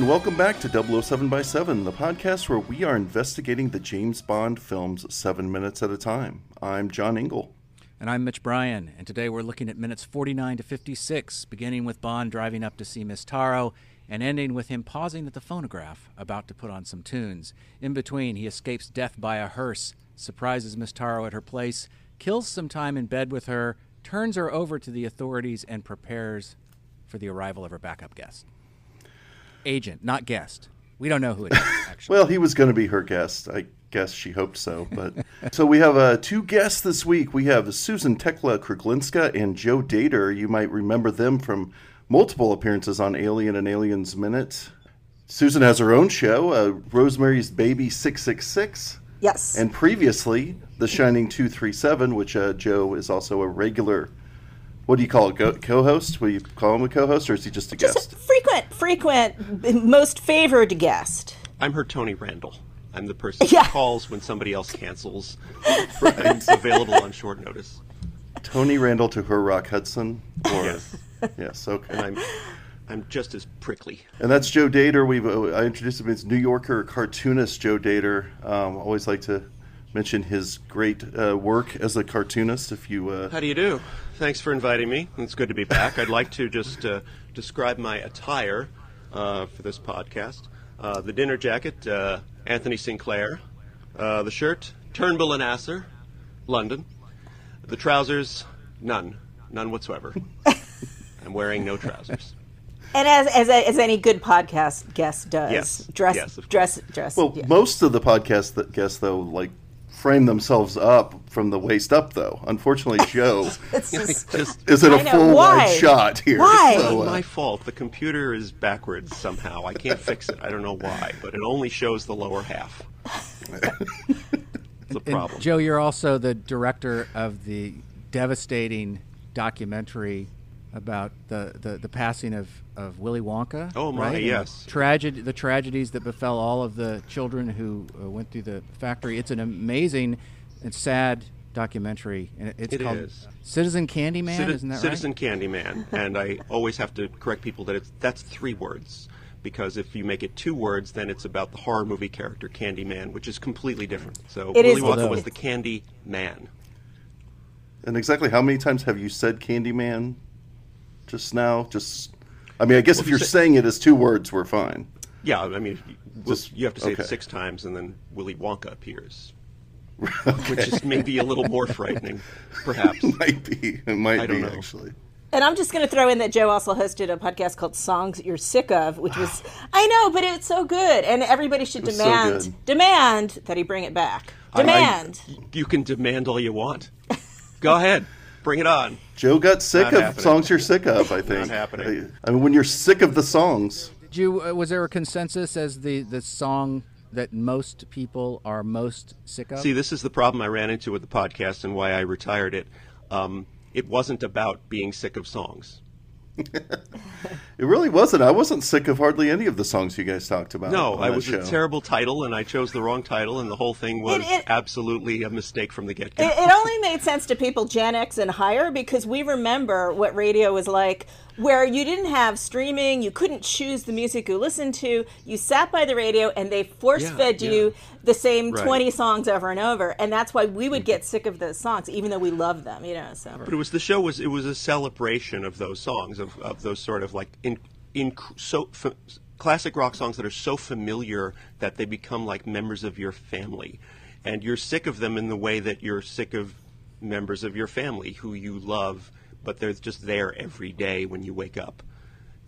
And welcome back to 007 by 7, the podcast where we are investigating the James Bond films seven minutes at a time. I'm John Ingle. And I'm Mitch Bryan, and today we're looking at minutes 49 to 56, beginning with Bond driving up to see Miss Taro and ending with him pausing at the phonograph, about to put on some tunes. In between, he escapes death by a hearse, surprises Miss Taro at her place, kills some time in bed with her, turns her over to the authorities, and prepares for the arrival of her backup guest agent, not guest. We don't know who it is. Actually. well, he was going to be her guest. I guess she hoped so. But so we have uh, two guests this week. We have Suzen Tekla Kruglinska and Joe Dator. You might remember them from multiple appearances on Alien and Aliens Minute. Suzen has her own show, uh, Rosemary's Baby Six Six Six. Yes. And previously, The Shining Two Three Seven, which uh, Joe is also a regular what do you call it? co-host? Will you call him a co-host, or is he just a just guest? A frequent, frequent, most favored guest. I'm her Tony Randall. I'm the person yeah. who calls when somebody else cancels and available on short notice. Tony Randall to her Rock Hudson. Or, yes. Yes. Okay. And I'm, I'm just as prickly. And that's Joe Dator. We've uh, I introduced him as New Yorker cartoonist Joe Dator. Um, always like to mention his great uh, work as a cartoonist. If you, uh... how do you do? Thanks for inviting me. It's good to be back. I'd like to just uh, describe my attire uh, for this podcast. Uh, the dinner jacket, uh, Anthony Sinclair. the shirt, Turnbull and Asser, London. The trousers, none, none whatsoever. I'm wearing no trousers. And as as, as any good podcast guest does, yes. dress yes, dress dress. Well, yeah. most of the podcast guests though like frame themselves up from the waist up, though. Unfortunately, Joe just, is in a full wide shot here. Why? So, uh, my fault. The computer is backwards somehow. I can't fix it. I don't know why, but it only shows the lower half. it's a problem. And Joe, you're also the director of the devastating documentary about the, the, the passing of, of Willy Wonka. Oh my, right? yes. Tragedy, the tragedies that befell all of the children who uh, went through the factory. It's an amazing and sad documentary. It's it called is. Citizen Candyman, Citi- isn't that Citizen right? Candyman. and I always have to correct people that it's that's three words. Because if you make it two words, then it's about the horror movie character Candyman, which is completely different. So it Willy is, Wonka was the Candy Man. And exactly how many times have you said Candyman just now? Just, I mean, I guess well, if you're say, saying it as two words, we're fine. Yeah, I mean, just, you have to say okay. it six times, and then Willy Wonka appears. okay. Which is maybe a little more frightening, perhaps. Might be. It might I be, know. actually. And I'm just going to throw in that Joe also hosted a podcast called "Songs You're Sick of," which was I know, but it's so good, and everybody should demand so demand that he bring it back. Demand. I, I, you can demand all you want. Go ahead. Bring it on. Joe got sick Not of happening. songs you're sick of. I think. Not happening. I, I mean, when you're sick of the songs. Did you? Uh, was there a consensus as the the song that most people are most sick of? See, this is the problem I ran into with the podcast and why I retired it. Um, it wasn't about being sick of songs. It really wasn't. I wasn't sick of hardly any of the songs you guys talked about. No, I was show. a terrible title, and I chose the wrong title, and the whole thing was It- it- absolutely a mistake from the get go. It, it only made sense to people Gen X and higher because we remember what radio was like, where you didn't have streaming, you couldn't choose the music you listened to. You sat by the radio, and they force fed Yeah, you yeah. the same Right. twenty songs over and over, and that's why we would get sick of those songs, even though we love them. You know, so. But it was the show was it was a celebration of those songs of, of those sort of like in in so f- classic rock songs that are so familiar that they become like members of your family, and you're sick of them in the way that you're sick of members of your family who you love, but they're just there every day when you wake up.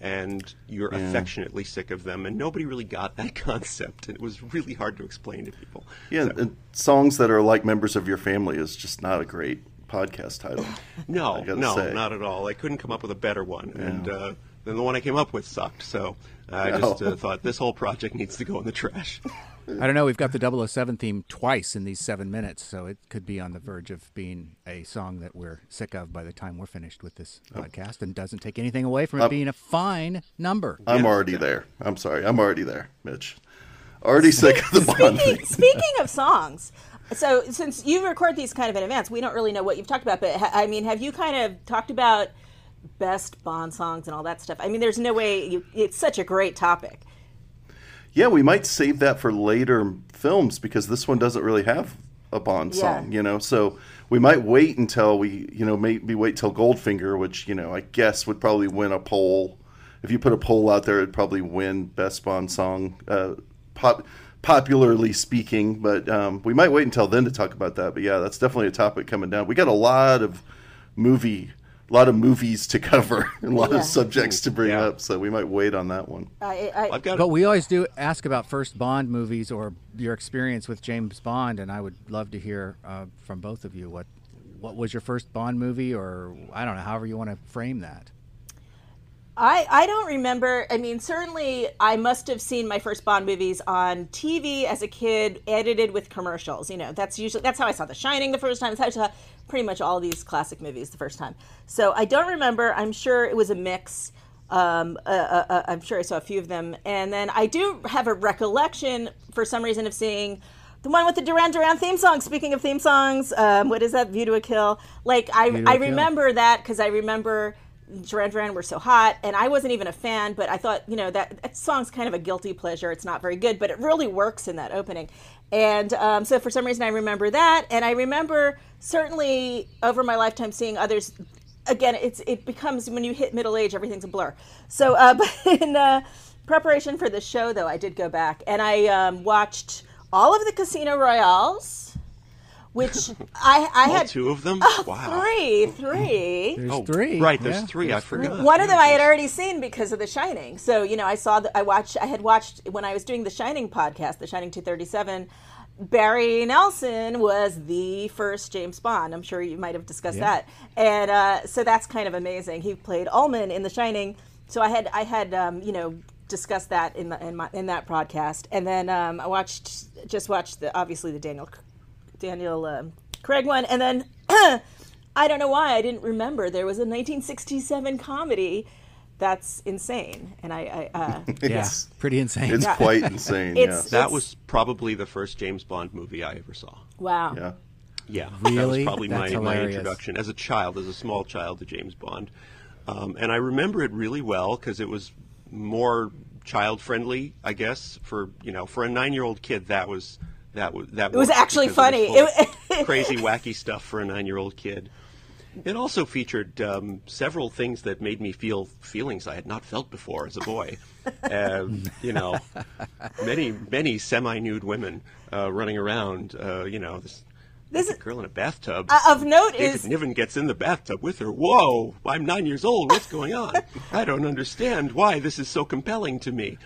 and you're affectionately sick of them. And nobody really got that concept, and it was really hard to explain to people. Yeah, So- and songs that are like members of your family is just not a great podcast title. no, no, say. not at all. I couldn't come up with a better one, and uh, then the one I came up with sucked. So I No. just uh, thought this whole project needs to go in the trash. I don't know. We've got the 007 theme twice in these seven minutes, so it could be on the verge of being a song that we're sick of by the time we're finished with this Oh. podcast and doesn't take anything away from it being a fine number. I'm already there. I'm sorry. I'm already there, Mitch. Already sick of the Bond Speaking, thing. speaking of songs, so since you record these kind of in advance, we don't really know what you've talked about. But ha- I mean, have you kind of talked about best Bond songs and all that stuff? I mean, there's no way you. It's such a great topic. Yeah, we might save that for later films because this one doesn't really have a Bond Yeah. song, you know. So we might wait until we, you know, maybe wait till Goldfinger, which you know I guess would probably win a poll. If you put a poll out there, it'd probably win best Bond song, uh, pop, popularly speaking. But um, we might wait until then to talk about that. But yeah, that's definitely a topic coming down. We got a lot of movie, a lot of movies to cover, and a lot Yeah. of subjects to bring Yeah. up. So we might wait on that one. I, I, I've got But we always do ask about first Bond movies or your experience with James Bond, and I would love to hear uh, from both of you what what was your first Bond movie, or I don't know, however you want to frame that. I, I don't remember. I mean, certainly I must have seen my first Bond movies on TV as a kid, edited with commercials. You know, that's usually that's how I saw The Shining the first time. That's how I saw pretty much all these classic movies the first time. So I don't remember. I'm sure it was a mix. Um, uh, uh, uh, I'm sure I saw a few of them, and then I do have a recollection for some reason of seeing the one with the Duran Duran theme song. Speaking of theme songs, um, what is that? View to a Kill. Like I, I a Kill. remember that because I remember Duran Duran were so hot, and I wasn't even a fan, but I thought, you know, that, that song's kind of a guilty pleasure. It's not very good, but it really works in that opening. And um, so for some reason, I remember that, and I remember certainly over my lifetime seeing others. Again, it's it becomes when you hit middle age, everything's a blur. So, uh, but in uh, preparation for the show, though, I did go back and I um, watched all of the Casino Royales, which I, I had two of them. Oh, wow. three, three. There's Oh, three. right, there's yeah, three. I forgot. One of them I had already seen because of The Shining. So you know, I saw that I watched. I had watched when I was doing the Shining podcast, The Shining 237. Barry Nelson was the first James Bond. I'm sure you might have discussed Yeah. that, and uh, so that's kind of amazing. He played Ullman in The Shining. So I had I had um, you know discussed that in the in, my, in that podcast, and then um, I watched just watched the obviously the Daniel Daniel um, Craig one, and then I don't know why I didn't remember there was a 1967 comedy that's insane, and I, I uh, Yeah, It's- pretty insane. It's quite insane. It's- yes. That was probably the first James Bond movie I ever saw. wow. yeah. Yeah, that was probably my, That's my hilarious. introduction as a child, as a small child to James Bond, um, and I remember it really well because it was more child friendly, I guess. For you know, for a nine year old kid, that was that was that. It was actually funny. It- was crazy, wacky stuff for a nine year old kid. It also featured um, several things that made me feel feelings I had not felt before as a boy. Um, you know, many many semi nude women uh, running around. Uh, you know, this, This naked girl in a bathtub. Uh, of note David is Niven gets in the bathtub with her. Whoa! I'm nine years old. What's going on? I don't understand why this is so compelling to me.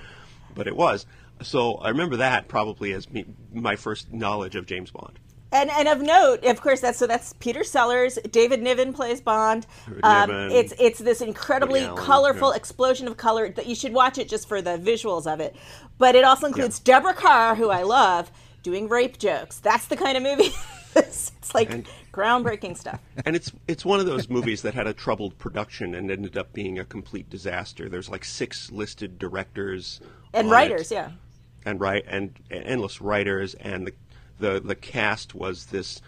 But it was. So I remember that probably as me, my first knowledge of James Bond. and and of note, of course, that's so that's Peter Sellers. David Niven plays Bond. Um, Niven. it's it's this incredibly Allen, colorful yeah. explosion of color that you should watch it just for the visuals of it. But it also includes Deborah Kerr, who I love, doing rape jokes. That's the kind of movie. it's, it's like And- groundbreaking stuff. And it's it's one of those movies that had a troubled production and ended up being a complete disaster. There's like six listed directors And writers, it. yeah. And right and, and endless writers and the the the cast was this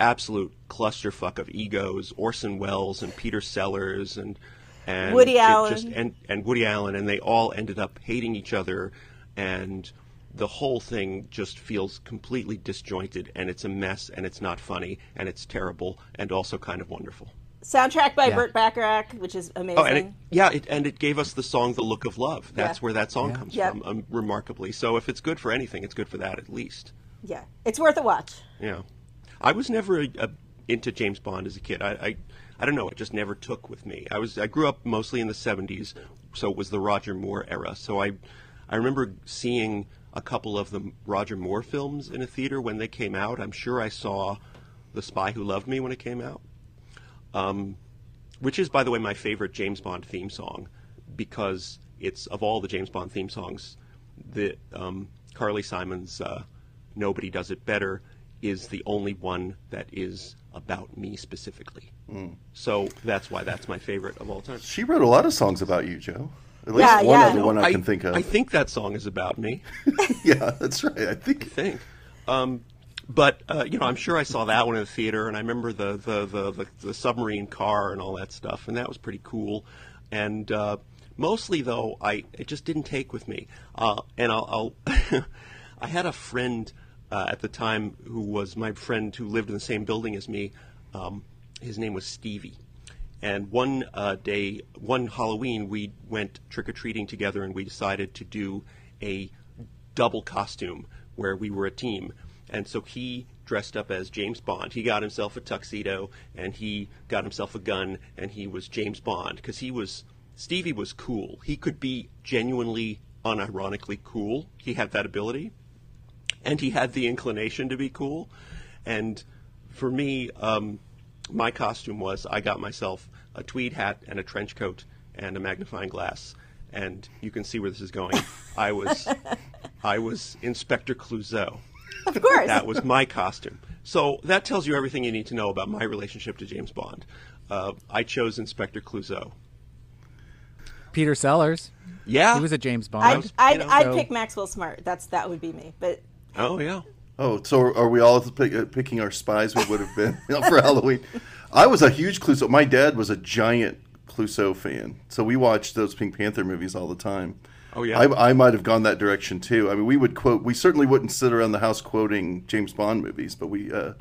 absolute clusterfuck of egos Orson Welles and Peter Sellers and and Woody Allen. just, and and Woody Allen and they all ended up hating each other and the whole thing just feels completely disjointed and it's a mess and it's not funny and it's terrible and also kind of wonderful. Soundtrack by Yeah. Burt Bacharach, which is amazing. Oh, and it, yeah, it, and it gave us the song "The Look of Love." That's Yeah. where that song Yeah. comes Yeah. from, um, remarkably. So if it's good for anything, it's good for that at least. yeah, it's worth a watch. Yeah, I was never a, a, into James Bond as a kid. I, I I don't know, it just never took with me. I was I grew up mostly in the 70s, so it was the Roger Moore era. So I I remember seeing a couple of the Roger Moore films in a theater when they came out. I'm sure I saw The Spy Who Loved Me when it came out. Um, which is, by the way, my favorite James Bond theme song because it's of all the James Bond theme songs, the um, Carly Simon's uh, "Nobody Does It Better" is the only one that is about me specifically. Mm. So that's why that's my favorite of all time. She wrote a lot of songs about you, Joe. At least Yeah, one yeah. other No, one I, can think of. I think that song is about me. yeah, that's right. I think. I think. Um, but uh, you know, I'm sure I saw that one in the theater, and I remember the the, the, the, the submarine car and all that stuff, and that was pretty cool. And uh, mostly, though, I it just didn't take with me. Uh, and I'll, I'll I had a friend uh, at the time who was my friend who lived in the same building as me. Um, his name was Stevie. And one uh, day, one Halloween, we went trick or treating together, and we decided to do a double costume where we were a team. And so he dressed up as James Bond. He got himself a tuxedo, and he got himself a gun, and he was James Bond because he was Stevie was cool. He could be genuinely, unironically cool. He had that ability, and he had the inclination to be cool. And for me, um, my costume was I got myself a tweed hat and a trench coat and a magnifying glass, and you can see where this is going. I was, I was Inspector Clouseau. Of course. That was my costume. So that tells you everything you need to know about my relationship to James Bond. Uh, I chose Inspector Clouseau. Peter Sellers. Yeah, He was a James Bond. I'd, I'd, know, I'd so- pick Maxwell Smart. That's that would be me. But Oh yeah. Oh, so are we all pick, uh, picking our spies we would have been you know, for Halloween? I was a huge Clouseau. My dad was a giant Clouseau fan, so we watched those Pink Panther movies all the time. Oh, yeah. I, I might have gone that direction too. I mean, we would quote. We certainly wouldn't sit around the house quoting James Bond movies, but we. Uh,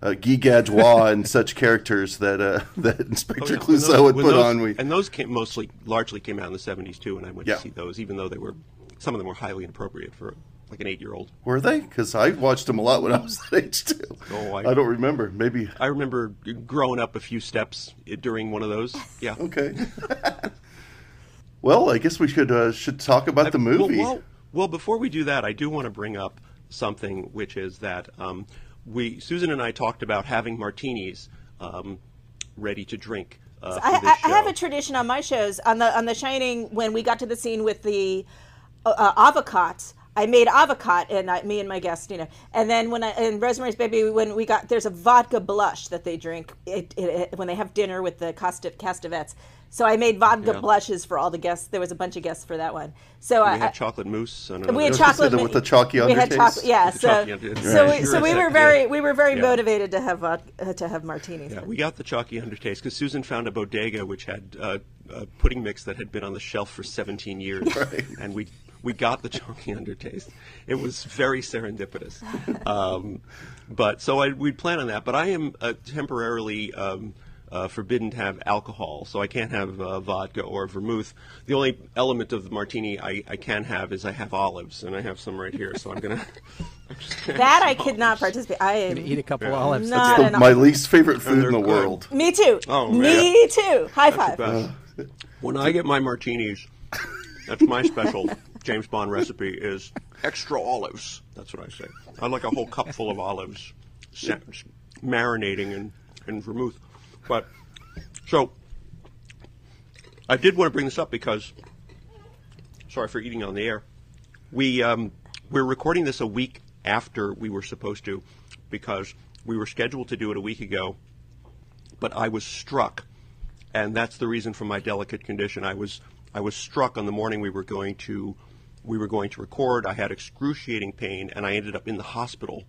uh, Guy Gadjois and such characters that uh, that Inspector Oh, yeah. Clouseau those- would put those- on. We and those came mostly, largely came out in the '70s too, and I went Yeah. to see those, even though they were some of them were highly inappropriate for like an eight-year-old. were they? Because I watched them a lot when I was that age too. Oh, I- I don't remember. Maybe I remember growing up a few steps during one of those. Yeah. okay. well, I guess we should uh, should talk about the movie. Well, well, before we do that, I do want to bring up something, which is that um, we, Suzen and I, talked about having martinis um, ready to drink. Uh, I, this I, I have a tradition on my shows on the on The Shining when we got to the scene with the uh, uh, advocaat. I made advocaat, and I, me and my guest, you know. And then when I and Rosemary's Baby, when we got there's a vodka blush that they drink it, it, it- when they have dinner with the Costa, Castevets. So I made vodka Yeah. blushes for all the guests. There was a bunch of guests for that one. So I, We had chocolate mousse. And we had was another- gonna say chocolate the- with the chalky We had undertaste? chocolate, yeah. So, chalky undertaste. so, Right. we, so we Sure, were yeah. very we were very Yeah. motivated to have uh, to have martinis. Yeah, we got the chalky undertaste because Suzen found a bodega which had uh, a pudding mix that had been on the shelf for 17 years, and we we got the chalky undertaste. It was very serendipitous. Um, but so I, we plan on that. But I am uh, temporarily. Um, uh, forbidden to have alcohol, so I can't have uh, vodka or vermouth. The only element of the martini I, I can have is I have olives, and I have some right here. So I'm gonna. I'm that I some could not participate. I am. Eat a couple Yeah. olives. Not The- an my least favorite food in the good. world. Me too. Oh, Me too. High five. When I get my martinis, that's my special James Bond recipe is extra olives. That's what I say. I like a whole cup full of olives, marinating in, in vermouth. But so I did want to bring this up because sorry for eating on the air. We um, we're recording this a week after we were supposed to because we were scheduled to do it a week ago, but I was struck and that's the reason for my delicate condition. I was I was struck on the morning we were going to we were going to record. I had excruciating pain, and I ended up in the hospital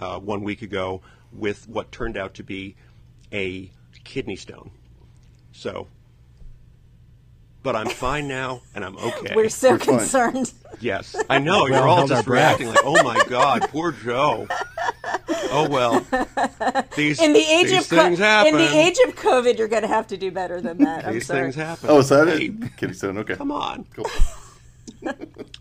uh, one week ago with what turned out to be a kidney stone. So, but I'm fine now, and I'm okay. We're so We're fine. concerned. Yes, I know. We You're all all held our just breath. reacting like, "Oh my God, poor Joe." Oh well. These In the age these of co- things happen. in the age of COVID, you're going to have to do better than that. I'm these sorry. things happen. Oh, is that Hey, it? Kitty Stone. Okay. Come on. Cool.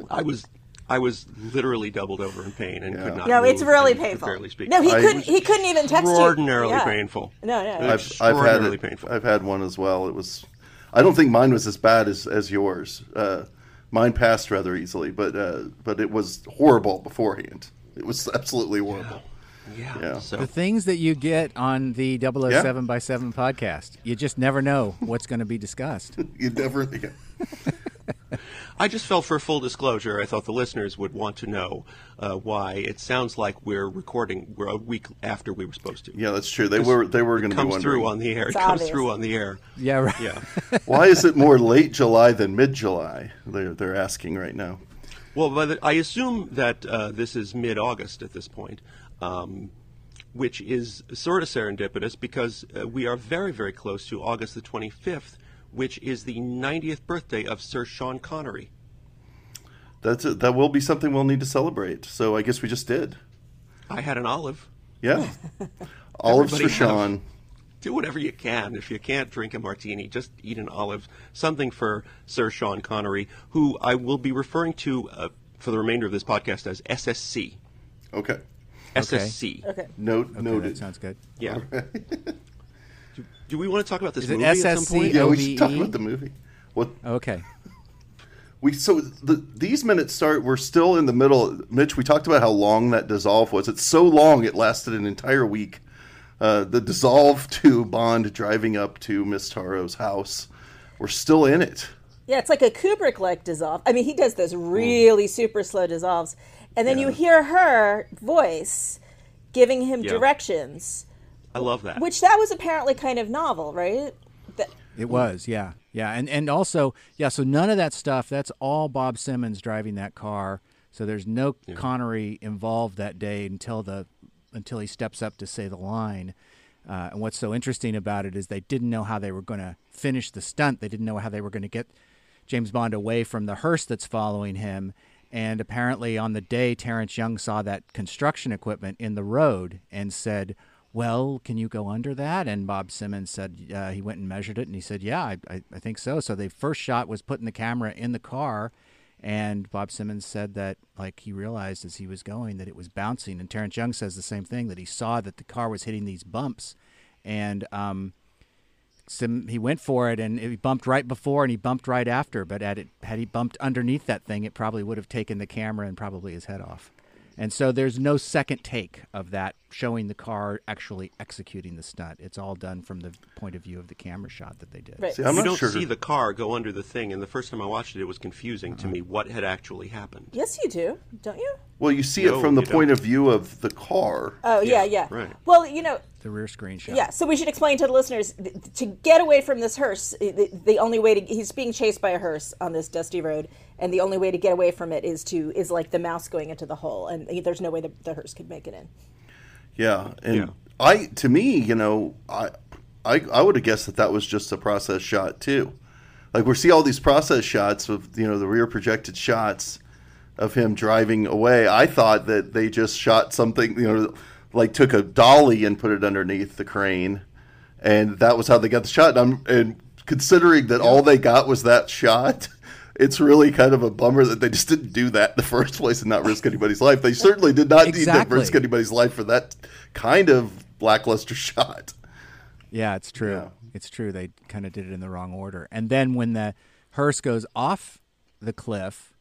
I was I was literally doubled over in pain and could not. No, it's really and painful. Barely speak. No, he I- couldn't. He couldn't even text you. extraordinarily Yeah. painful. No, no. I've, I've had it. painful. I've had one as well. It was. I don't think mine was as bad as, as yours. Uh, mine passed rather easily, but uh, but it was horrible beforehand. It was absolutely horrible. Yeah. Yeah. So The things that you get on the 007 by 7 podcast, you just never know what's going to be discussed. You never. Yeah. I just felt for full disclosure, I thought the listeners would want to know uh, why it sounds like we're recording. We're a week after we were supposed to. Yeah, that's true. They were they were going to be comes wondering through on the air. It's it comes obvious. through on the air. Yeah, right. Yeah. why is it more late July than mid July? They're they're asking right now. Well, by the, I assume that uh, this is mid-August at this point, um, which is sort of serendipitous because uh, we are very, very close to August the 25th, which is the 90th birthday of Sir Sean Connery. That's it. That will be something we'll need to celebrate. So I guess we just did. I had an olive. Yeah. Olives for Everybody have- Sean. Do whatever you can. If you can't drink a martini, just eat an olive. Something for Sir Sean Connery, who I will be referring to uh, for the remainder of this podcast as SSC. Okay. SSC. Okay. Note Okay, noted. that sounds good. Yeah. do, do we want to talk about this Is it movie at some point? yeah, we should talk about the movie. What Okay. we so the, these minutes start. We're still in the middle. Mitch, we talked about how long that dissolve was. It's so long it lasted an entire week. Uh, the dissolve to Bond driving up to Miss Taro's house. We're still in it. Yeah, it's like a Kubrick like dissolve. I mean, he does those really super slow dissolves. And then you hear her voice giving him Yeah. directions, I love that. which that was apparently kind of novel, right? That, It was, yeah, yeah, and and also, yeah. So none of that stuff. That's all Bob Simmons driving that car. So there's no Connery involved that day until the until he steps up to say the line. Uh, and what's so interesting about it is they didn't know how they were going to finish the stunt. They didn't know how they were going to get James Bond away from the hearse that's following him. And apparently, on the day, Terence Young saw that construction equipment in the road and said, Well, can you go under that? And Bob Simmons said uh, he went and measured it and he said, Yeah, I, I, I think so. So the first shot was putting the camera in the car. And Bob Simmons said that, like, he realized as he was going that it was bouncing. And Terence Young says the same thing that he saw that the car was hitting these bumps. And, um, Sim, he went for it and he bumped right before and he bumped right after. But at it, had he bumped underneath that thing, it probably would have taken the camera and probably his head off. And so there's no second take of that showing the car actually executing the stunt. It's all done from the point of view of the camera shot that they did. right. See, I'm you not don't sure. see the car go under the thing, and the first time I watched it, it was confusing to uh-huh. me what had actually happened. yes, you do, don't you? well, you see No, it from the point don't. of view of the car. Oh, yeah, Yeah, yeah. right. Well, you know, The rear screen shot. Yeah, so we should explain to the listeners th- to get away from this hearse. The, the only way to he's being chased by a hearse on this dusty road, and the only way to get away from it is to is like the mouse going into the hole, and there's no way the, the hearse could make it in. Yeah, and Yeah. I to me, you know, I I I would have guessed that that was just a process shot too. Like we see all these process shots of you know the rear projected shots of him driving away. I thought that they just shot something, you know, like took a dolly and put it underneath the crane, and that was how they got the shot. And, I'm, and considering that all they got was that shot. It's really kind of a bummer that they just didn't do that in the first place and not risk anybody's life. They certainly did not need to risk anybody's life for that kind of lackluster shot. Yeah, it's true. Yeah. It's true. They kind of did it in the wrong order. And then when the hearse goes off the cliff,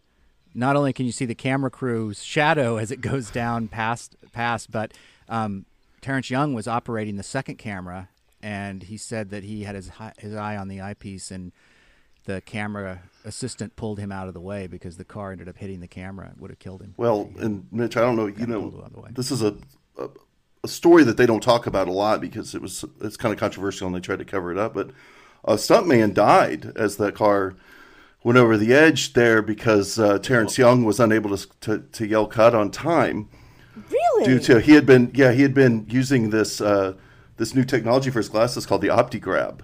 not only can you see the camera crew's shadow as it goes down past past, but um, Terence Young was operating the second camera, and he said that he had his his eye on the eyepiece, and the camera assistant pulled him out of the way because the car ended up hitting the camera. It would have killed him. Well, and Mitch, I don't know, you know, out of the way. this is a, a a story that they don't talk about a lot because it was it's kind of controversial and they tried to cover it up. But a stuntman died as that car went over the edge there because uh, Terence Young was unable to, to to yell cut on time Really? due to he had been yeah he had been using this uh, this new technology for his glasses called the OptiGrab.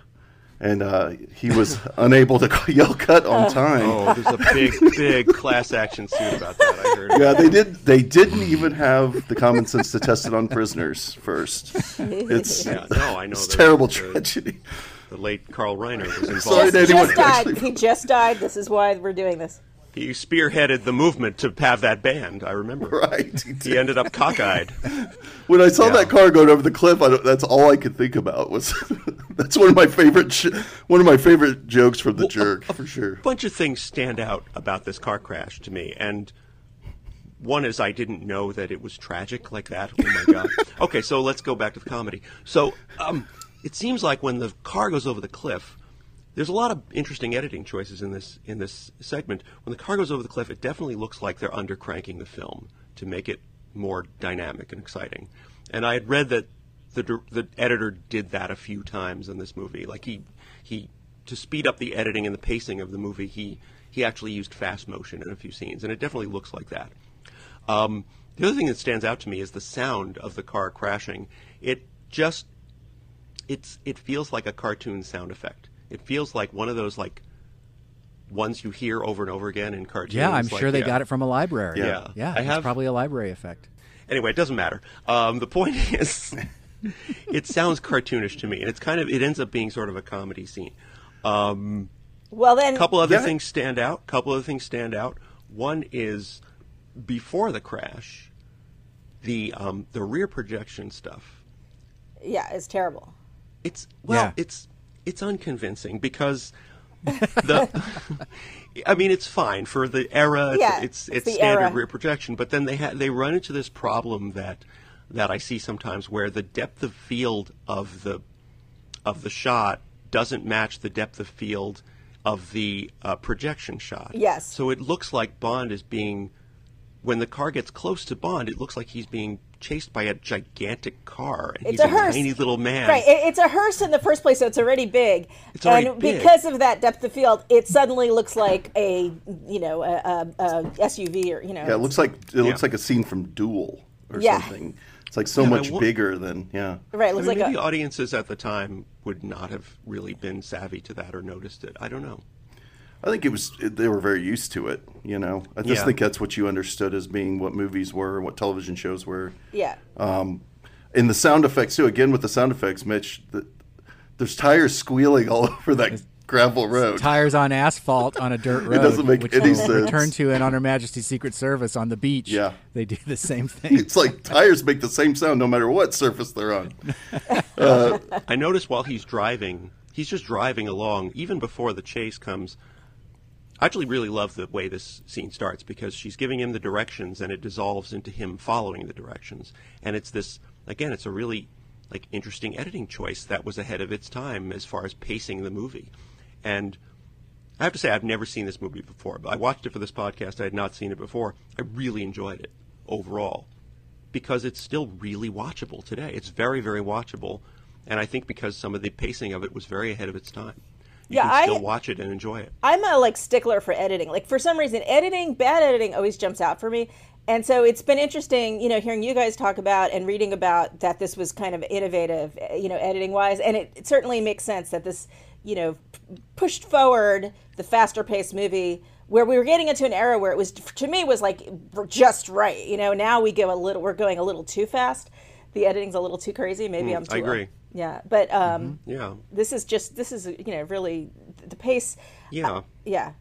And uh, he was unable to yell cut on time. Oh, there's a big, big class action suit about that. I heard. Yeah, they did. They didn't even have the common sense to test it on prisoners first. It's Yeah, no, I know. it's that terrible the- tragedy. The late Carl Reiner was involved. Sorry, just, just died. actually- He just died. This is why we're doing this. He spearheaded the movement to have that banned. I remember. Right. He He ended up cockeyed. When I saw Yeah. that car going over the cliff, I don't, that's all I could think about was that's one of my favorite sh- one of my favorite jokes from the jerk for sure. A bunch of things stand out about this car crash to me, and one is I didn't know that it was tragic like that. Oh my god. okay, so let's go back to the comedy. So um, it seems like when the car goes over the cliff, there's a lot of interesting editing choices in this in this segment. When the car goes over the cliff, it definitely looks like they're undercranking the film to make it more dynamic and exciting. And I had read that the the editor did that a few times in this movie. Like he he to speed up the editing and the pacing of the movie, he he actually used fast motion in a few scenes, and it definitely looks like that. Um, the other thing that stands out to me is the sound of the car crashing. It just it's it feels like a cartoon sound effect. It feels like one of those like ones you hear over and over again in cartoons. Yeah, I'm like, sure they yeah. got it from a library. Yeah. yeah, I it's have- probably a library effect. Anyway, it doesn't matter. Um, the point is, it sounds cartoonish to me, and it's kind of it ends up being sort of a comedy scene. Um, Well, then, a couple other Yeah. things stand out. A couple other things stand out. One is before the crash, the um, the rear projection stuff. yeah, it's terrible. It's well, Yeah. it's it's unconvincing because the. I mean, it's fine for the era. It's Yeah, it's, it's it's, standard rear projection, but then they ha- they run into this problem that that I see sometimes where the depth of field of the of the shot doesn't match the depth of field of the uh, projection shot. Yes. So it looks like Bond is being when the car gets close to Bond, it looks like he's being chased by a gigantic car, and It's he's a a, hearse. tiny little man. Right, it, it's a hearse in the first place, so it's already big. It's already and big. because of that depth of field, it suddenly looks like a you know a, a, a SUV or you know. Yeah, it looks like it looks like a scene from Duel or Yeah. something. It's like so Yeah, much bigger than yeah. right. It I looks mean, like maybe a, audiences at the time would not have really been savvy to that or noticed it. I don't know. I think it was they were very used to it. You know, I just Yeah. think that's what you understood as being what movies were and what television shows were. yeah. Um, and the sound effects too. Again, with the sound effects, Mitch, the, there's tires squealing all over that gravel road. Tires on asphalt on a dirt road. It doesn't make which any we'll sense. Return to in On Her Majesty's Secret Service on the beach. Yeah. they do the same thing. It's like tires make the same sound no matter what surface they're on. Uh, I notice while he's driving, he's just driving along, even before the chase comes. I actually really love the way this scene starts because she's giving him the directions and it dissolves into him following the directions. And it's this, again, it's a really like interesting editing choice that was ahead of its time as far as pacing the movie. And I have to say, I've never seen this movie before. But I watched it for this podcast. I had not seen it before. I really enjoyed it overall because it's still really watchable today. It's very, very watchable, and I think because some of the pacing of it was very ahead of its time. You Yeah, I- watch it and enjoy it. I'm a like stickler for editing. Like for some reason, editing, bad editing always jumps out for me. And so it's been interesting, you know, hearing you guys talk about and reading about that this was kind of innovative, eh, you know, editing wise. And it, it certainly makes sense that this, you know, p- pushed forward the faster paced movie where we were getting into an era where it was, to me, was like just right. You know, now we go a little, we're going a little too fast. The editing's a little too crazy. Maybe I'm too. I agree. Yeah. But um, Yeah, this is just, this is, you know, really the pace. yeah. Yeah.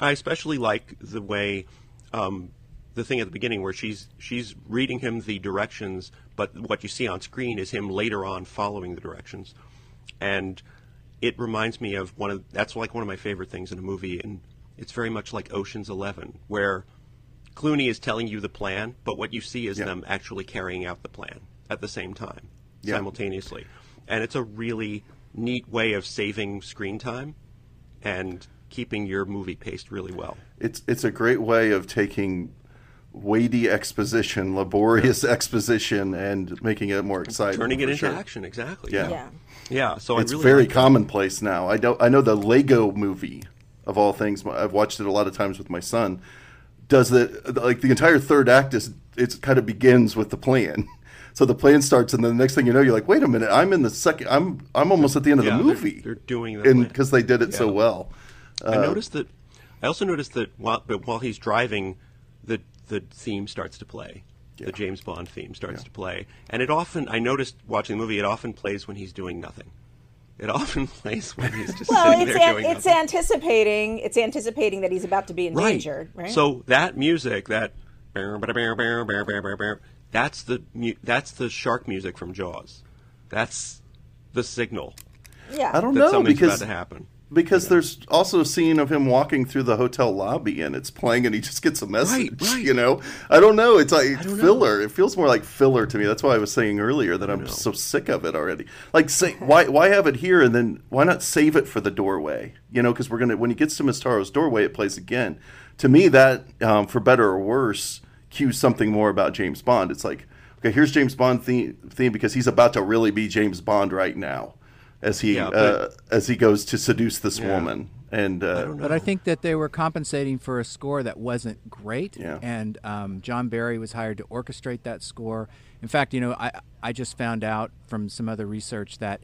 I especially like the way um, the thing at the beginning where she's she's reading him the directions, but what you see on screen is him later on following the directions, and it reminds me of one of that's like one of my favorite things in a movie, and it's very much like Ocean's Eleven, where Clooney is telling you the plan, but what you see is Yeah. them actually carrying out the plan at the same time, Yeah. simultaneously, and it's a really neat way of saving screen time and keeping your movie paced really well. It's it's a great way of taking weighty exposition, laborious exposition, and making it more exciting. Turning it for into sure. action, exactly. Yeah. Yeah. Yeah, so It's I really very like that. commonplace now. I don't. I know the Lego Movie, of all things. I've watched it a lot of times with my son. Does the like the entire third act is it kind of begins with the plan. So the plan starts, and then the next thing you know, you're like, "Wait a minute! I'm in the second. I'm I'm almost at the end of Yeah, the they're- movie." they're doing the and because they did it so Yeah. well. I uh, noticed that. I also noticed that while, but while he's driving, the the theme starts to play. The James Bond theme starts to play, and it often. I noticed watching the movie. It often plays when he's doing nothing. It often plays when he's just Well, sitting it's there an, doing it's nothing. anticipating it's anticipating that he's about to be endangered, right? So that music, that that's the that's the shark music from Jaws. That's the signal yeah, I don't that know something's because about to happen. Because there's also a scene of him walking through the hotel lobby and it's playing and he just gets a message. right. You know, I don't know. It's like filler. It feels more like filler to me. That's why I was saying earlier that I'm so sick of it already. Like, say why why have it here and then why not save it for the doorway? You know, because we're gonna when he gets to Miss Taro's doorway, it plays again. To me, that um, for better or worse cues something more about James Bond. It's like okay, here's James Bond theme, theme because he's about to really be James Bond right now. As he Yeah, uh, as he goes to seduce this woman, and uh, But I think that they were compensating for a score that wasn't great, Yeah. and um, John Barry was hired to orchestrate that score. In fact, you know, I I just found out from some other research that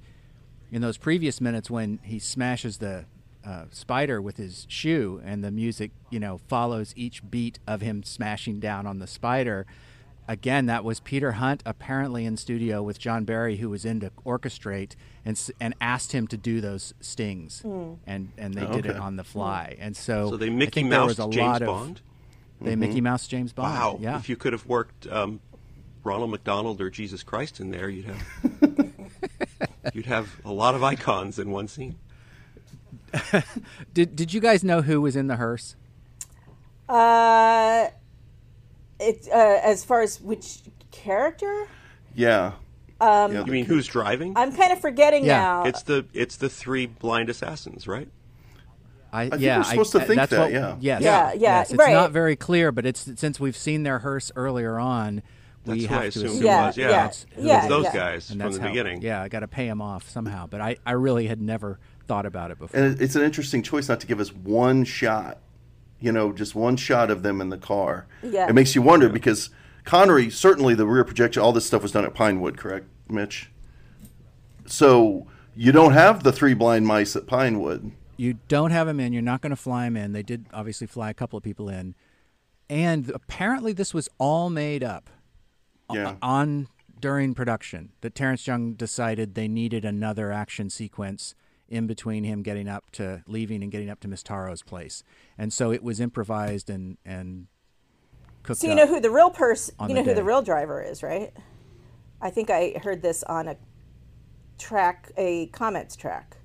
in those previous minutes when he smashes the uh, spider with his shoe, and the music, you know, follows each beat of him smashing down on the spider. Again, that was Peter Hunt apparently in studio with John Barry, who was in to orchestrate and and asked him to do those stings, and and they did it on the fly. And so, So they Mickey Mouse James lot of- Bond. They Mickey Mouse James Bond. Wow! Yeah. If you could have worked um, Ronald McDonald or Jesus Christ in there, you'd have you'd have a lot of icons in one scene. Did Did you guys know who was in the hearse? uh, it uh, as far as which character, yeah, Um, Yeah, You mean who's driving? I'm kind of forgetting Yeah. now. It's the it's the three blind assassins, right? I, think yeah, we're supposed to think that's that, what- yeah. Yes, Yeah, yeah, yes. It's right. not very clear, but it's since we've seen their hearse earlier on, we That's have I to assumed assume it Yeah, was. Yeah, yeah, it's, yeah, it's those yeah. guys and from the how, beginning. Yeah, I got to pay him off somehow, but I, I really had never thought about it before. and it's an interesting choice not to give us one shot. You know, just one shot of them in the car. Yeah. it makes you wonder because Connery certainly the rear projection, all this stuff was done at Pinewood, correct, Mitch? So you don't have the three blind mice at Pinewood. You don't have them in. You're not going to fly them in. They did obviously fly a couple of people in, and apparently this was all made up Yeah. on during production. That Terence Young decided they needed another action sequence in between him getting up to leaving and getting up to Miss Taro's place, and so it was improvised and and cooked so you up. know who the real person, you know who the real driver is, right? I think I heard this on a track, a comments track.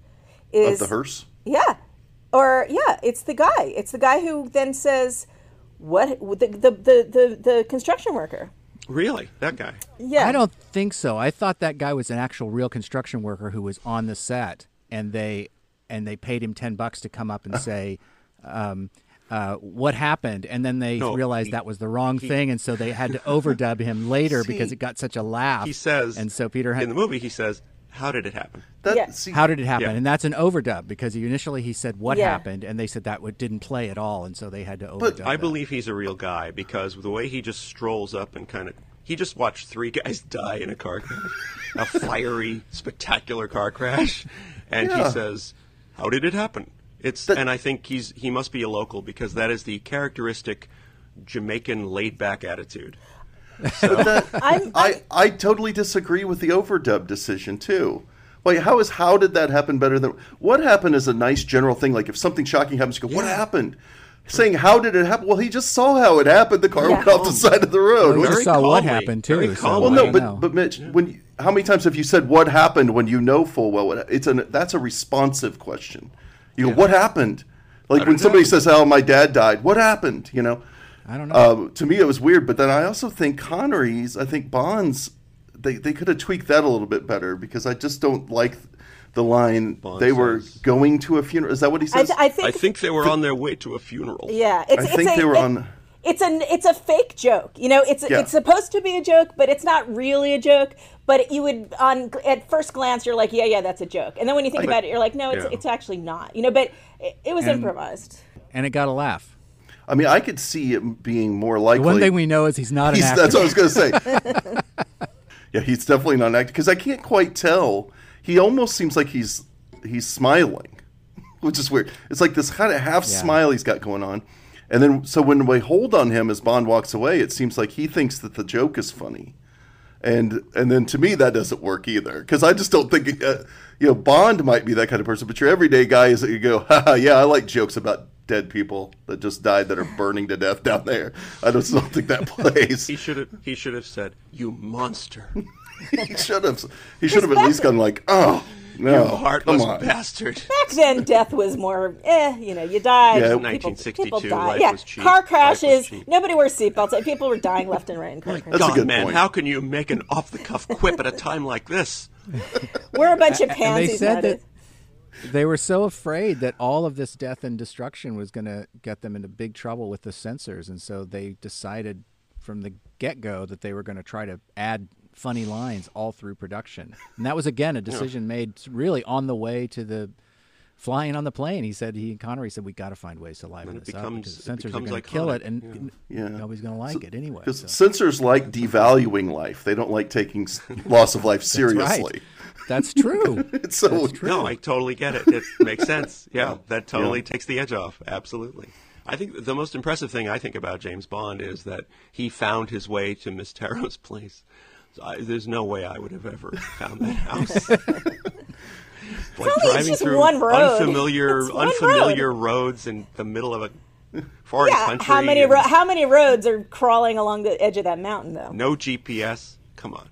Is of the hearse. Yeah. Or yeah, it's the guy. It's the guy who then says what the the the, the, the construction worker. Really, that guy. Yeah. I don't think so. I thought that guy was an actual real construction worker who was on the set, and they and they paid him ten bucks to come up and say, um, uh, "What happened?" And then they No, realized he- that was the wrong thing, and so they had to overdub him later because it got such a laugh. He says and so Peter, in the movie he says, "How did it happen?" That, Yeah. see, how did it happen? Yeah. And that's an overdub because initially he said what Yeah. happened, and they said that didn't play at all, and so they had to overdub. I that. believe he's a real guy because the way he just strolls up and kind of he just watched three guys die in a car crash, a fiery, spectacular car crash, and Yeah. he says, "How did it happen?" It's That- and I think he's he must be a local because that is the characteristic Jamaican laid back attitude. I'm, I, I totally disagree with the overdub decision too. Wait, how is how did that happen better than what happened is a nice general thing. Like if something shocking happens, you go, "What happened?" Saying how did it happen? Well, he just saw how it happened. The car Yeah. went off the side of the road. Well, you Very saw what happened too. very so calmly. Well, I no, but but Mitch, when you, how many times have you said what happened when you know full well what it's an that's a responsive question. You go, what happened? Like when somebody know. says, "Oh, my dad died," what happened? You know. I don't know. Um, to me, it was weird, but then I also think Connery's, I think Bond's, they they could have tweaked that a little bit better because I just don't like the line Bond they were says- going to a funeral. Is that what he I, says? th- I think I think they were on their way to a funeral. yeah, it's, I it's think a, they were it- on- It's a it's a fake joke. You know, it's Yeah. it's supposed to be a joke, but it's not really a joke. But you would on at first glance you're like, yeah, yeah, that's a joke. And then when you think about it, you're like, no, it's yeah. it's actually not. You know, but it, it was And- improvised. and it got a laugh. I mean, I could see it being more likely. The one thing we know is he's not an He's, actor. that's what I was going to say. yeah, he's definitely not an actor because I can't quite tell. He almost seems like he's he's smiling, which is weird. It's like this kind of half Yeah. smile he's got going on, and then so when we hold on him as Bond walks away, it seems like he thinks that the joke is funny, and and then to me that doesn't work either because I just don't think uh, you know Bond might be that kind of person, but your everyday guy is that you go, Haha, yeah, I like jokes about dead people that just died that are burning to death down there. I just don't think that plays. He should have. He should have said, "You monster, he should have. He should have at least gone like, oh no, you heartless bastard." Back then, death was more, eh, you know, you died. Yeah, people, 1962, people died. life yeah, was cheap. car crashes. cheap. Nobody wears seatbelts. People were dying left and right in car crashes. A God, good man, point. how can you make an off-the-cuff quip at a time like this? We're a bunch of and pansies. they said that nowadays. They were so afraid that all of this death and destruction was going to get them into big trouble with the censors, and so they decided from the get-go that they were going to try to add funny lines all through production. And that was again a decision made really on the way to the flying on the plane. He said he and Connery said we got to find ways to liven it this up because the it censors are going to kill it, and Yeah. nobody's going to like it anyway. Because so. censors like devaluing life. They don't like taking loss of life seriously. That's true. It's so true. No, I totally get it. It makes sense. Yeah, that totally Yeah. takes the edge off. Absolutely. I think the most impressive thing I think about James Bond is that he found his way to Miss Taro's place. So I, there's no way I would have ever found that house. Like only- it's just one road. unfamiliar, It's one unfamiliar roads in the middle of a foreign Yeah, country. how many ro- how many roads are crawling along the edge of that mountain though? no GPS. Come on,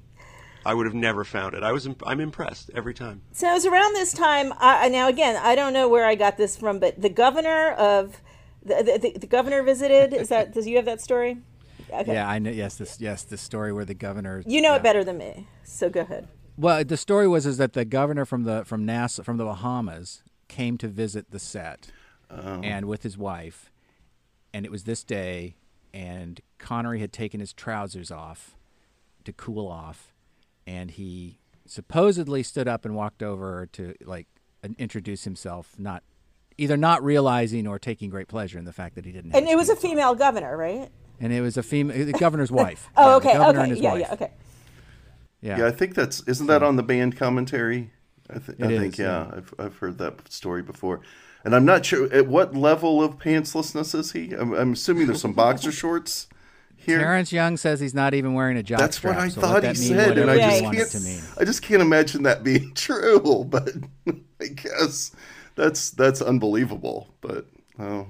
I would have never found it. I was, imp- I'm impressed every time. So it was around this time. I, I- now again, I don't know where I got this from, but the governor of the the, the, the governor visited. Is that does you have that story? Okay. Yeah, I know. Yes, this yes, the story where the governor. You know yeah. it better than me, so go ahead. Well, the story was is that the governor from the from Nassau from the Bahamas came to visit the set, oh. and with his wife, and it was this day, and Connery had taken his trousers off to cool off, and he supposedly stood up and walked over to like introduce himself, not either not realizing or taking great pleasure in the fact that he didn't. And his it was a pants on. female governor, right? and it was a female, the governor's wife. Oh, Yeah, okay, the governor okay, and his yeah, wife. yeah, okay. Yeah. Yeah, I think that's isn't that on the band commentary? I, th- I think is, yeah, yeah. I've I've heard that story before, and I'm not sure at what level of pantslessness is he. I'm, I'm assuming there's some boxer shorts here. Terence Young says he's not even wearing a jock That's strap. what I so thought he said, and I just can't. I just can't imagine that being true. But I guess that's that's unbelievable. But oh,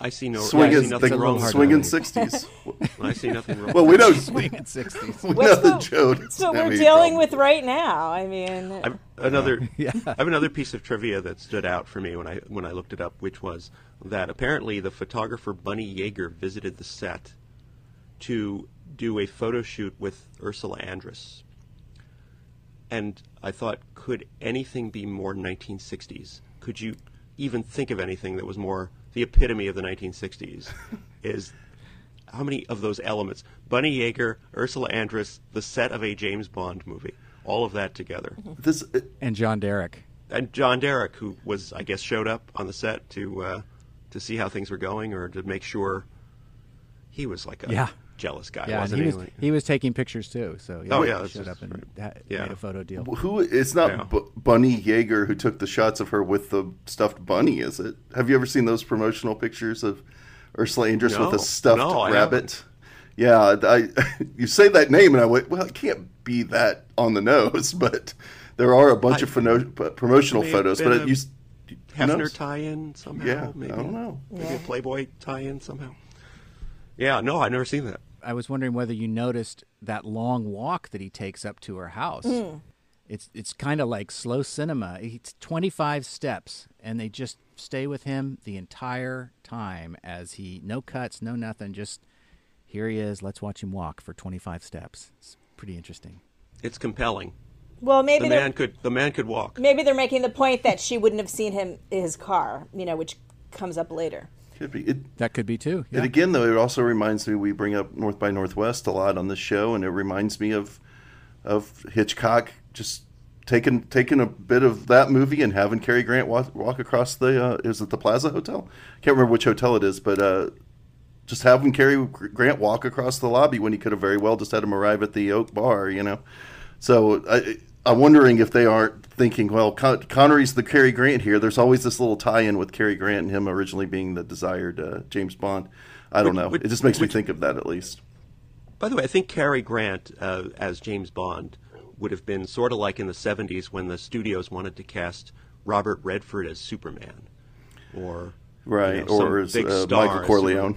I see no, I see swinging nothing the wrong. hard to swinging sixties. I see nothing wrong. well, we know Swinging 60s. we know What's that the- Joe. That's what we're dealing problem. with right now. I mean, I've, another, Yeah. I have another piece of trivia that stood out for me when I when I looked it up, which was that apparently the photographer Bunny Yeager visited the set to do a photo shoot with Ursula Andress. And I thought, could anything be more 1960s? Could you even think of anything that was more the epitome of the 1960s? is how many of those elements? Bunny Yeager, Ursula Andress, the set of a James Bond movie, all of that together. This And John Derek. And John Derek, who was, I guess, showed up on the set to uh, to see how things were going or to make sure he was like a Yeah. Jealous guy, Yeah, wasn't he he? was he was taking pictures too. So yeah, Oh, yeah, that's showed just- up and ha- Yeah. made a photo deal. Who? It's not Yeah. Bu- Bunny Yeager who took the shots of her with the stuffed bunny, is it? Have you ever seen those promotional pictures of Ursula Andress with a stuffed No, I rabbit? Yeah, I. You say that name, and I went, well, it can't be that on the nose, but there are a bunch I- of phono- promotional photos. But it, you, who Hefner knows? tie-in somehow. Yeah, maybe. I don't know. Maybe a Playboy tie-in somehow. Yeah, no, I've never seen that. I was wondering whether you noticed that long walk that he takes up to her house. Hmm. It's it's kind of like slow cinema. It's 25 steps, and they just stay with him the entire time as he no cuts, no nothing. Just here he is. Let's watch him walk for 25 steps. It's pretty interesting. It's compelling. well, maybe The man could the man could walk. maybe they're making the point that she wouldn't have seen him his car, you know, which comes up later. Could be. It, That could be too. And again, though, it also reminds me we bring up North by Northwest a lot on this show, and it reminds me of of Hitchcock just taking taking a bit of that movie and having Cary Grant walk, walk across the uh, is it the Plaza Hotel? I Can't remember which hotel it is, but uh, just having Cary Grant walk across the lobby when he could have very well just had him arrive at the Oak Bar, you know. So I, I'm wondering if they aren't thinking, well, Con- Connery's the Cary Grant here. There's always this little tie-in with Cary Grant and him originally being the desired uh, James Bond. I don't Which- know. which- it just makes me think of that at least. By the way, I think Cary Grant uh, as James Bond would have been sort of like in the 70s when the studios wanted to cast Robert Redford as Superman. Or right, you know, or as uh, Michael Corleone.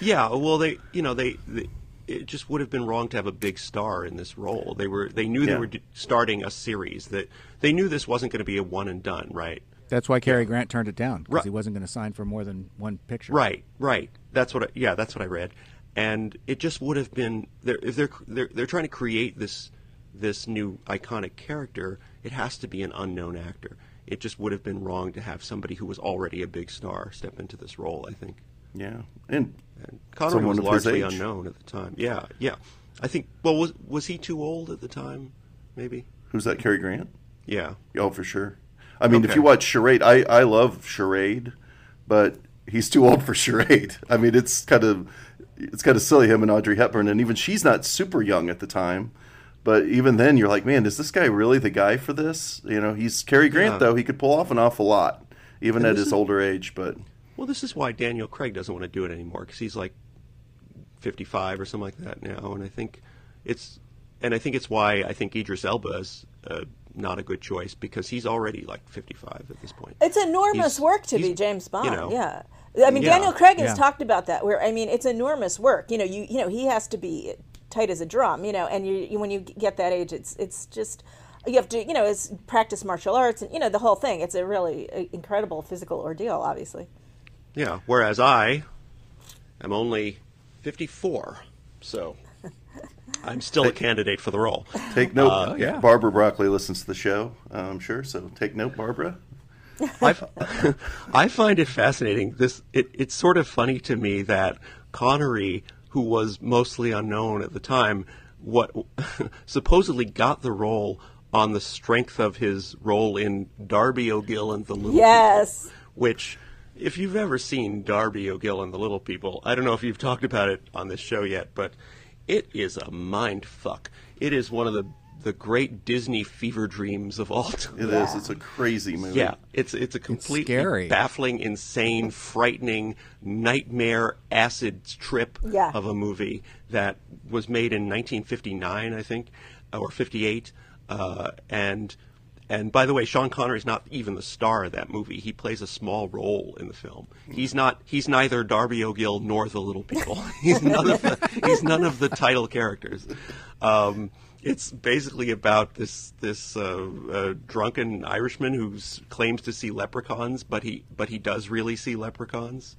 Yeah, well, they, you know, they, they, it just would have been wrong to have a big star in this role. They were, they knew Yeah. they were d- starting a series. That they knew this wasn't going to be a one and done, right? That's why Cary Grant turned it down because Right. he wasn't going to sign for more than one picture. Right, right. That's what. I, yeah, that's what I read, and it just would have been. They're, if they're they're they're trying to create this this new iconic character, it has to be an unknown actor. It just would have been wrong to have somebody who was already a big star step into this role. I think. Yeah, and And Connery Someone was largely unknown at the time. Yeah, yeah. I think. Well, was was he too old at the time? Maybe. who's that? Cary Grant. Yeah. Oh, for sure. I mean, if you watch Charade, I, I love Charade, but he's too old for Charade. I mean, it's kind of it's kind of silly him and Audrey Hepburn, and even she's not super young at the time. But even then, you're like, man, is this guy really the guy for this? You know, he's Cary Grant Yeah. though. He could pull off an awful lot, even And at his is- older age. But Well, this is why Daniel Craig doesn't want to do it anymore because he's like 55 or something like that now, and I think it's and I think it's why I think Idris Elba is uh, not a good choice because he's already like 55 at this point. It's enormous He's- work to be James Bond. you know, yeah. I mean, Yeah. Daniel Craig has Yeah. talked about that. Where I mean, it's enormous work. You know, you you know, he has to be tight as a drum. You know, and you, you when you get that age, it's it's just you have to you know it's practice martial arts and you know the whole thing. It's a really uh, incredible physical ordeal, obviously. Yeah. Whereas I am only 54, so I'm still a candidate for the role. take note. Uh, yeah. Barbara Broccoli listens to the show, I'm sure. So take note, Barbara. I find it fascinating. This it, it's sort of funny to me that Connery, who was mostly unknown at the time, what supposedly got the role on the strength of his role in Darby O'Gill and the Little Yes. People, which. If you've ever seen Darby O'Gill and the Little People, I don't know if you've talked about it on this show yet, but it is a mind fuck. It is one of the the great Disney fever dreams of all time. It is. It's a crazy movie. Yeah, it's it's a completely scary. baffling, insane, frightening, nightmare acid trip Yeah. of a movie that was made in 1959, I think, or 58. Uh, and and by the way, Sean Connery is not even the star of that movie. He plays a small role in the film. He's not. He's neither Darby O'Gill nor the Little People. he's none of the. He's none of the title characters. Um, it's basically about this this uh, uh, drunken Irishman who claims to see leprechauns, but he but he does really see leprechauns.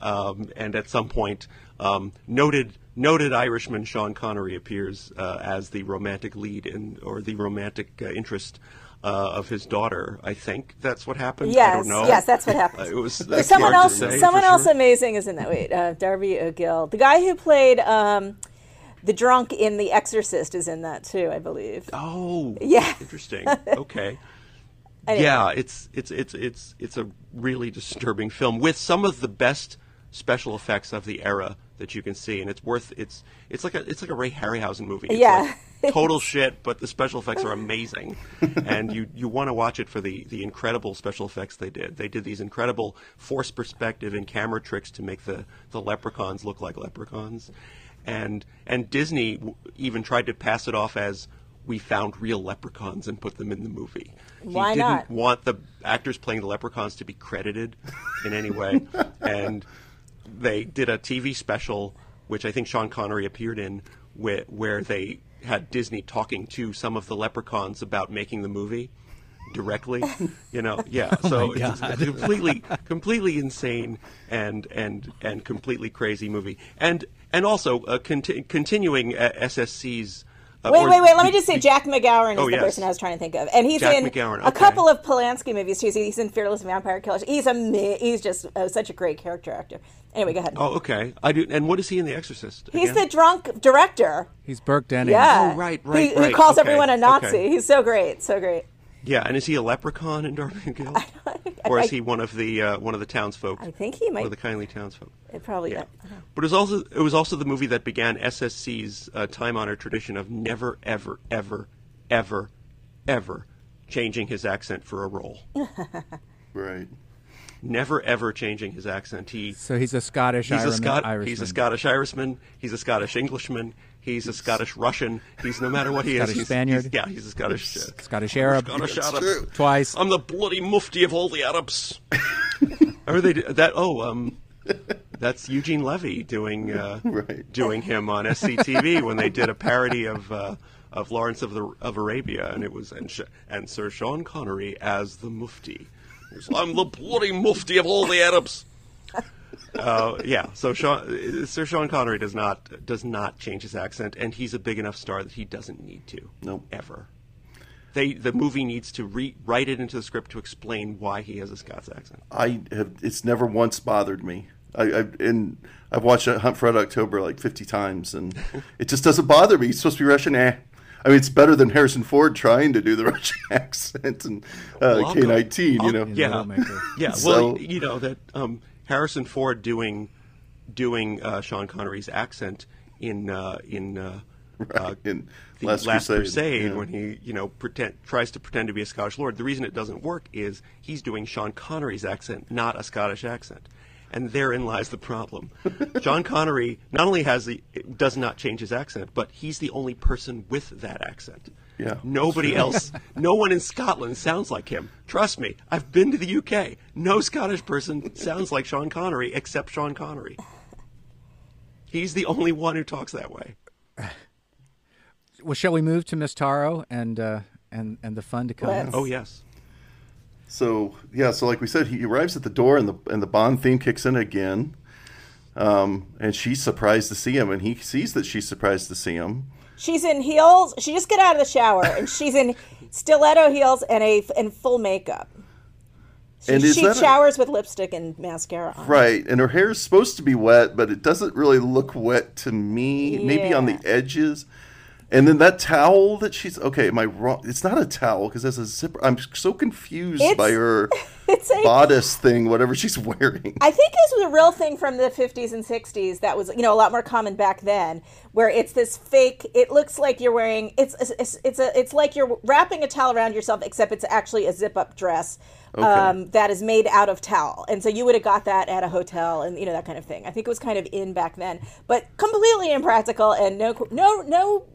Um, and at some point, um, noted noted Irishman Sean Connery appears uh, as the romantic lead in or the romantic uh, interest uh, of his daughter. I think that's what happened. I Yes, don't know. yes, that's what happened. It was someone else, say someone else sure. amazing is in that. Wait, uh, Darby O'Gill, the guy who played um, the drunk in The Exorcist, is in that too, I believe. Oh, Yeah. interesting. Okay. Yeah, it's it's it's it's it's a really disturbing film with some of the best special effects of the era that you can see, and it's worth it's it's like a it's like a Ray Harryhausen movie. It's Yeah. like total shit, but the special effects are amazing, and you you want to watch it for the the incredible special effects they did. They did these incredible force perspective and camera tricks to make the the leprechauns look like leprechauns, and and Disney w- even tried to pass it off as we found real leprechauns and put them in the movie. Why he didn't not? want the actors playing the leprechauns to be credited in any way, and they did a TV special, which I think Sean Connery appeared in, where, where they had Disney talking to some of the leprechauns about making the movie directly. You know, yeah. So it's a completely, completely insane and and and completely crazy movie, and and also uh, conti- continuing uh, SSC's. Uh, Wait, or wait, wait. Let me just say the- Jack MacGowran is Oh, the yes. person I was trying to think of. And he's Jack in MacGowran, a couple of Polanski movies too. He's in Fearless Vampire Killers. He's a he's just uh, such a great character actor. Anyway, go ahead. Oh, okay. I do. And what is he in The Exorcist? he's again? the drunk director. He's Burke Dennings. Yeah. Oh, right, right, He, right. he calls Okay, everyone a Nazi. okay. He's so great, so great. Yeah, and is he a leprechaun in Darby and Gill, or is he one of the uh, one of the townsfolk? I think he might- of the kindly townsfolk. It probably. Yeah, but it was also it was also the movie that began SSC's uh, time-honored tradition of never, ever, ever, ever, ever changing his accent for a role. Right. never ever changing his accent. He So he's a Scottish he's a Scot- Irishman. he's a Scottish Irishman. He's a Scottish Englishman. He's a Scottish Russian. He's no matter what he Scottish is. He's, Spaniard. he's- yeah, he's a Scottish. Uh, Scottish Arab. Scottish That's Arab. true. Twice. I'm the bloody mufti of all the Arabs. or they that? Oh, um, that's Eugene Levy doing uh, Right. doing him on SCTV when they did a parody of uh, of Lawrence of the of Arabia, and it was and, Sh- and Sir Sean Connery as the mufti. Was, I'm the bloody mufti of all the Arabs. Uh, yeah, so Sean, Sir Sean Connery does not does not change his accent, and he's a big enough star that he doesn't need to. Nope. ever. They the movie needs to re- write it into the script to explain why he has a Scots accent. I have. It's never once bothered me. I, I and I've watched Hunt for Red October like fifty times, and it just doesn't bother me. He's supposed to be Russian. Eh. I mean, it's better than Harrison Ford trying to do the Russian accent and uh, K nineteen. You know, Yeah. Yeah, well, So- you know that um, Harrison Ford doing doing uh, Sean Connery's accent in uh, in uh, uh, in the Last Last, Crusade, Crusade, yeah. when he you know pretend tries to pretend to be a Scottish lord. The reason it doesn't work is he's doing Sean Connery's accent, not a Scottish accent. And therein lies the problem. Sean Connery not only has the does not change his accent, but he's the only person with that accent. Yeah, Nobody else, no one in Scotland sounds like him. Trust me, I've been to the UK. No Scottish person sounds like Sean Connery except Sean Connery. He's the only one who talks that way. Well, shall we move to Miss Taro and uh, and and the fun to come? Let's. Oh yes. So yeah, so like we said, he arrives at the door, and the and the Bond theme kicks in again. Um, and she's surprised to see him, and he sees that she's surprised to see him. She's in heels. She just got out of the shower and she's in stiletto heels and a and full makeup. She, And she that a- showers with lipstick and mascara. on. Right, and her hair is supposed to be wet, but it doesn't really look wet to me. Maybe on the edges. And then that towel that she's okay. Am I wrong? It's not a towel because there's a zipper. I'm so confused It's- by her It's a bodice thing, whatever she's wearing. I think this was a real thing from the 50s and 60s that was, you know, a lot more common back then, where it's this fake. It looks like you're wearing. It's it's it's a it's like you're wrapping a towel around yourself, except it's actually a zip up dress um, that is made out of towel. And so you would have got that at a hotel, and you know that kind of thing. I think it was kind of in back then, but completely impractical and no no no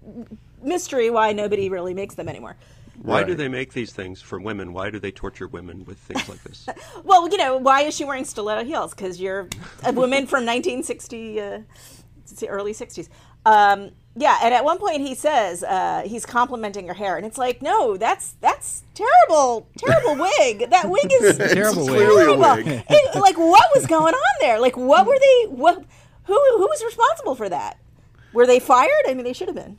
mystery why nobody really makes them anymore. Why do they make these things for women? Why do they torture women with things like this? Well, you know, why is she wearing stiletto heels? Because you're a woman from 1960, uh, the early 60s. Um, yeah, and at one point he says uh, he's complimenting her hair, and it's like, no, that's that's terrible, terrible wig. That wig is It's Terrible wig. terrible. wig. It- like, what was going on there? Like, what were they? What? Who who was responsible for that? Were they fired? I mean, they should have been.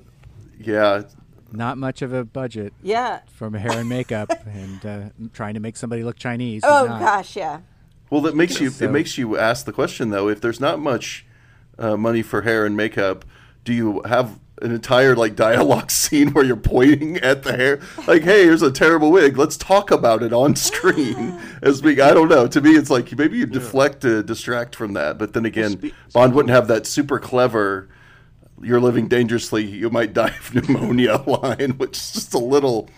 Yeah, Not much of a budget Yeah. from hair and makeup, and uh, trying to make somebody look Chinese. Oh not. gosh, yeah. Well, that makes you So- it makes you ask the question though. If there's not much uh, money for hair and makeup, do you have an entire like dialogue scene where you're pointing at the hair, like, "Hey, here's a terrible wig. Let's talk about it on screen." As being, I don't know. To me, it's like maybe you deflect to distract from that. But then again, spe- Bond wouldn't have that super clever. You're living dangerously. You might die of pneumonia line, which is just a little,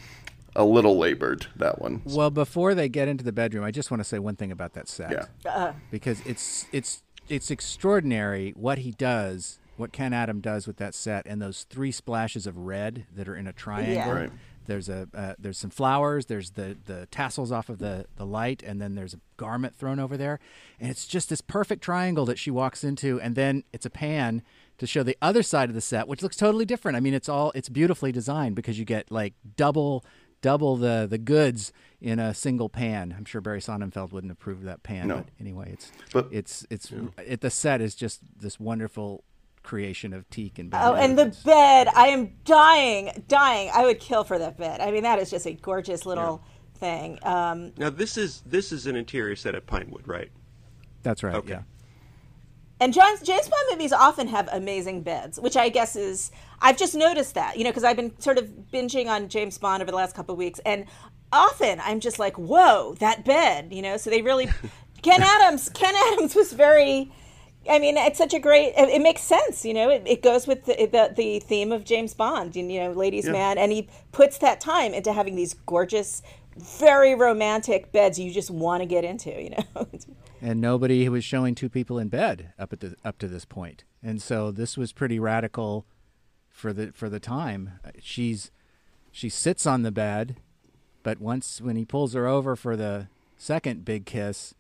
a little labored. That one. Well, before they get into the bedroom, I just want to say one thing about that set. Yeah. because it's it's it's extraordinary what he does, what Ken Adam does with that set, and those three splashes of red that are in a triangle. Right. There's a uh, there's some flowers. There's the the tassels off of the the light, and then there's a garment thrown over there, and it's just this perfect triangle that she walks into, and then it's a pan to show the other side of the set, which looks totally different. I mean, it's all it's beautifully designed because you get like double double the the goods in a single pan. I'm sure Barry Sonnenfeld wouldn't approve of that pan, No. but anyway, it's But- it's it's it, the set is just this wonderful creation of teak and Oh, and the bed. I am dying, dying. I would kill for that bed. I mean, that is just a gorgeous little thing. Um, now this is this is an interior set at Pinewood, right? that's right. Okay. Yeah. And James Bond movies often have amazing beds, which I guess is I've just noticed that you know because I've been sort of binging on James Bond over the last couple of weeks, and often I'm just like, whoa, that bed, you know. So they really, Ken Adams, Ken Adams was very. I mean, it's such a great. It, it makes sense, you know. It, it goes with the, the the theme of James Bond, you know, ladies' man, and he puts that time into having these gorgeous very romantic beds you just want to get into, you know. and nobody was showing two people in bed up at the up to this point. And so this was pretty radical for the for the time. She's she sits on the bed, but once when he pulls her over for the second big kiss,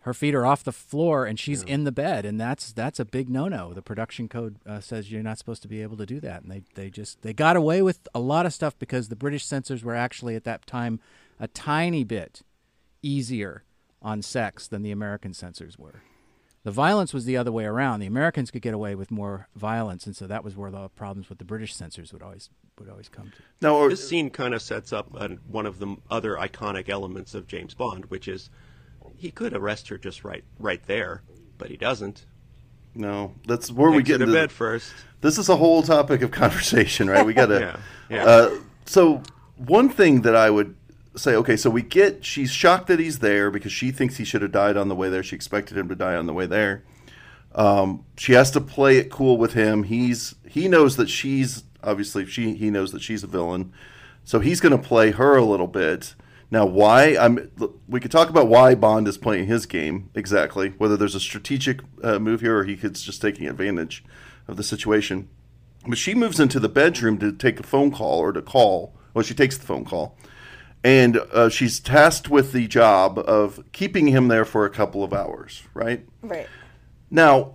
her feet are off the floor and she's yeah. in the bed, and that's that's a big no-no. The production code uh, says you're not supposed to be able to do that, and they they just they got away with a lot of stuff because the British censors were actually at that time a tiny bit easier on sex than the American censors were. The violence was the other way around. The Americans could get away with more violence, and so that was where the problems with the British censors would always would always come to. Now, this scene kind of sets up one of the other iconic elements of James Bond, which is he could arrest her just right right there, but he doesn't. No, that's where we get to bed first. This is a whole topic of conversation, right? We got to. yeah. yeah. Uh, so one thing that I would say, okay, so we get she's shocked that he's there because she thinks he should have died on the way there. She expected him to die on the way there. Um, she has to play it cool with him. He's he knows that she's obviously she he knows that she's a villain, so he's going to play her a little bit. Now, why? I'm. We could talk about why Bond is playing his game exactly. Whether there's a strategic uh, move here, or he could just taking advantage of the situation. But she moves into the bedroom to take a phone call or to call. Well, she takes the phone call, and uh, she's tasked with the job of keeping him there for a couple of hours. Right. Right. Now,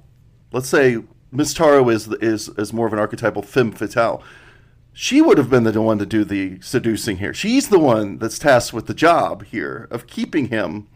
let's say Miss Taro is is is more of an archetypal femme fatale she would have been the one to do the seducing here. She's the one that's tasked with the job here of keeping him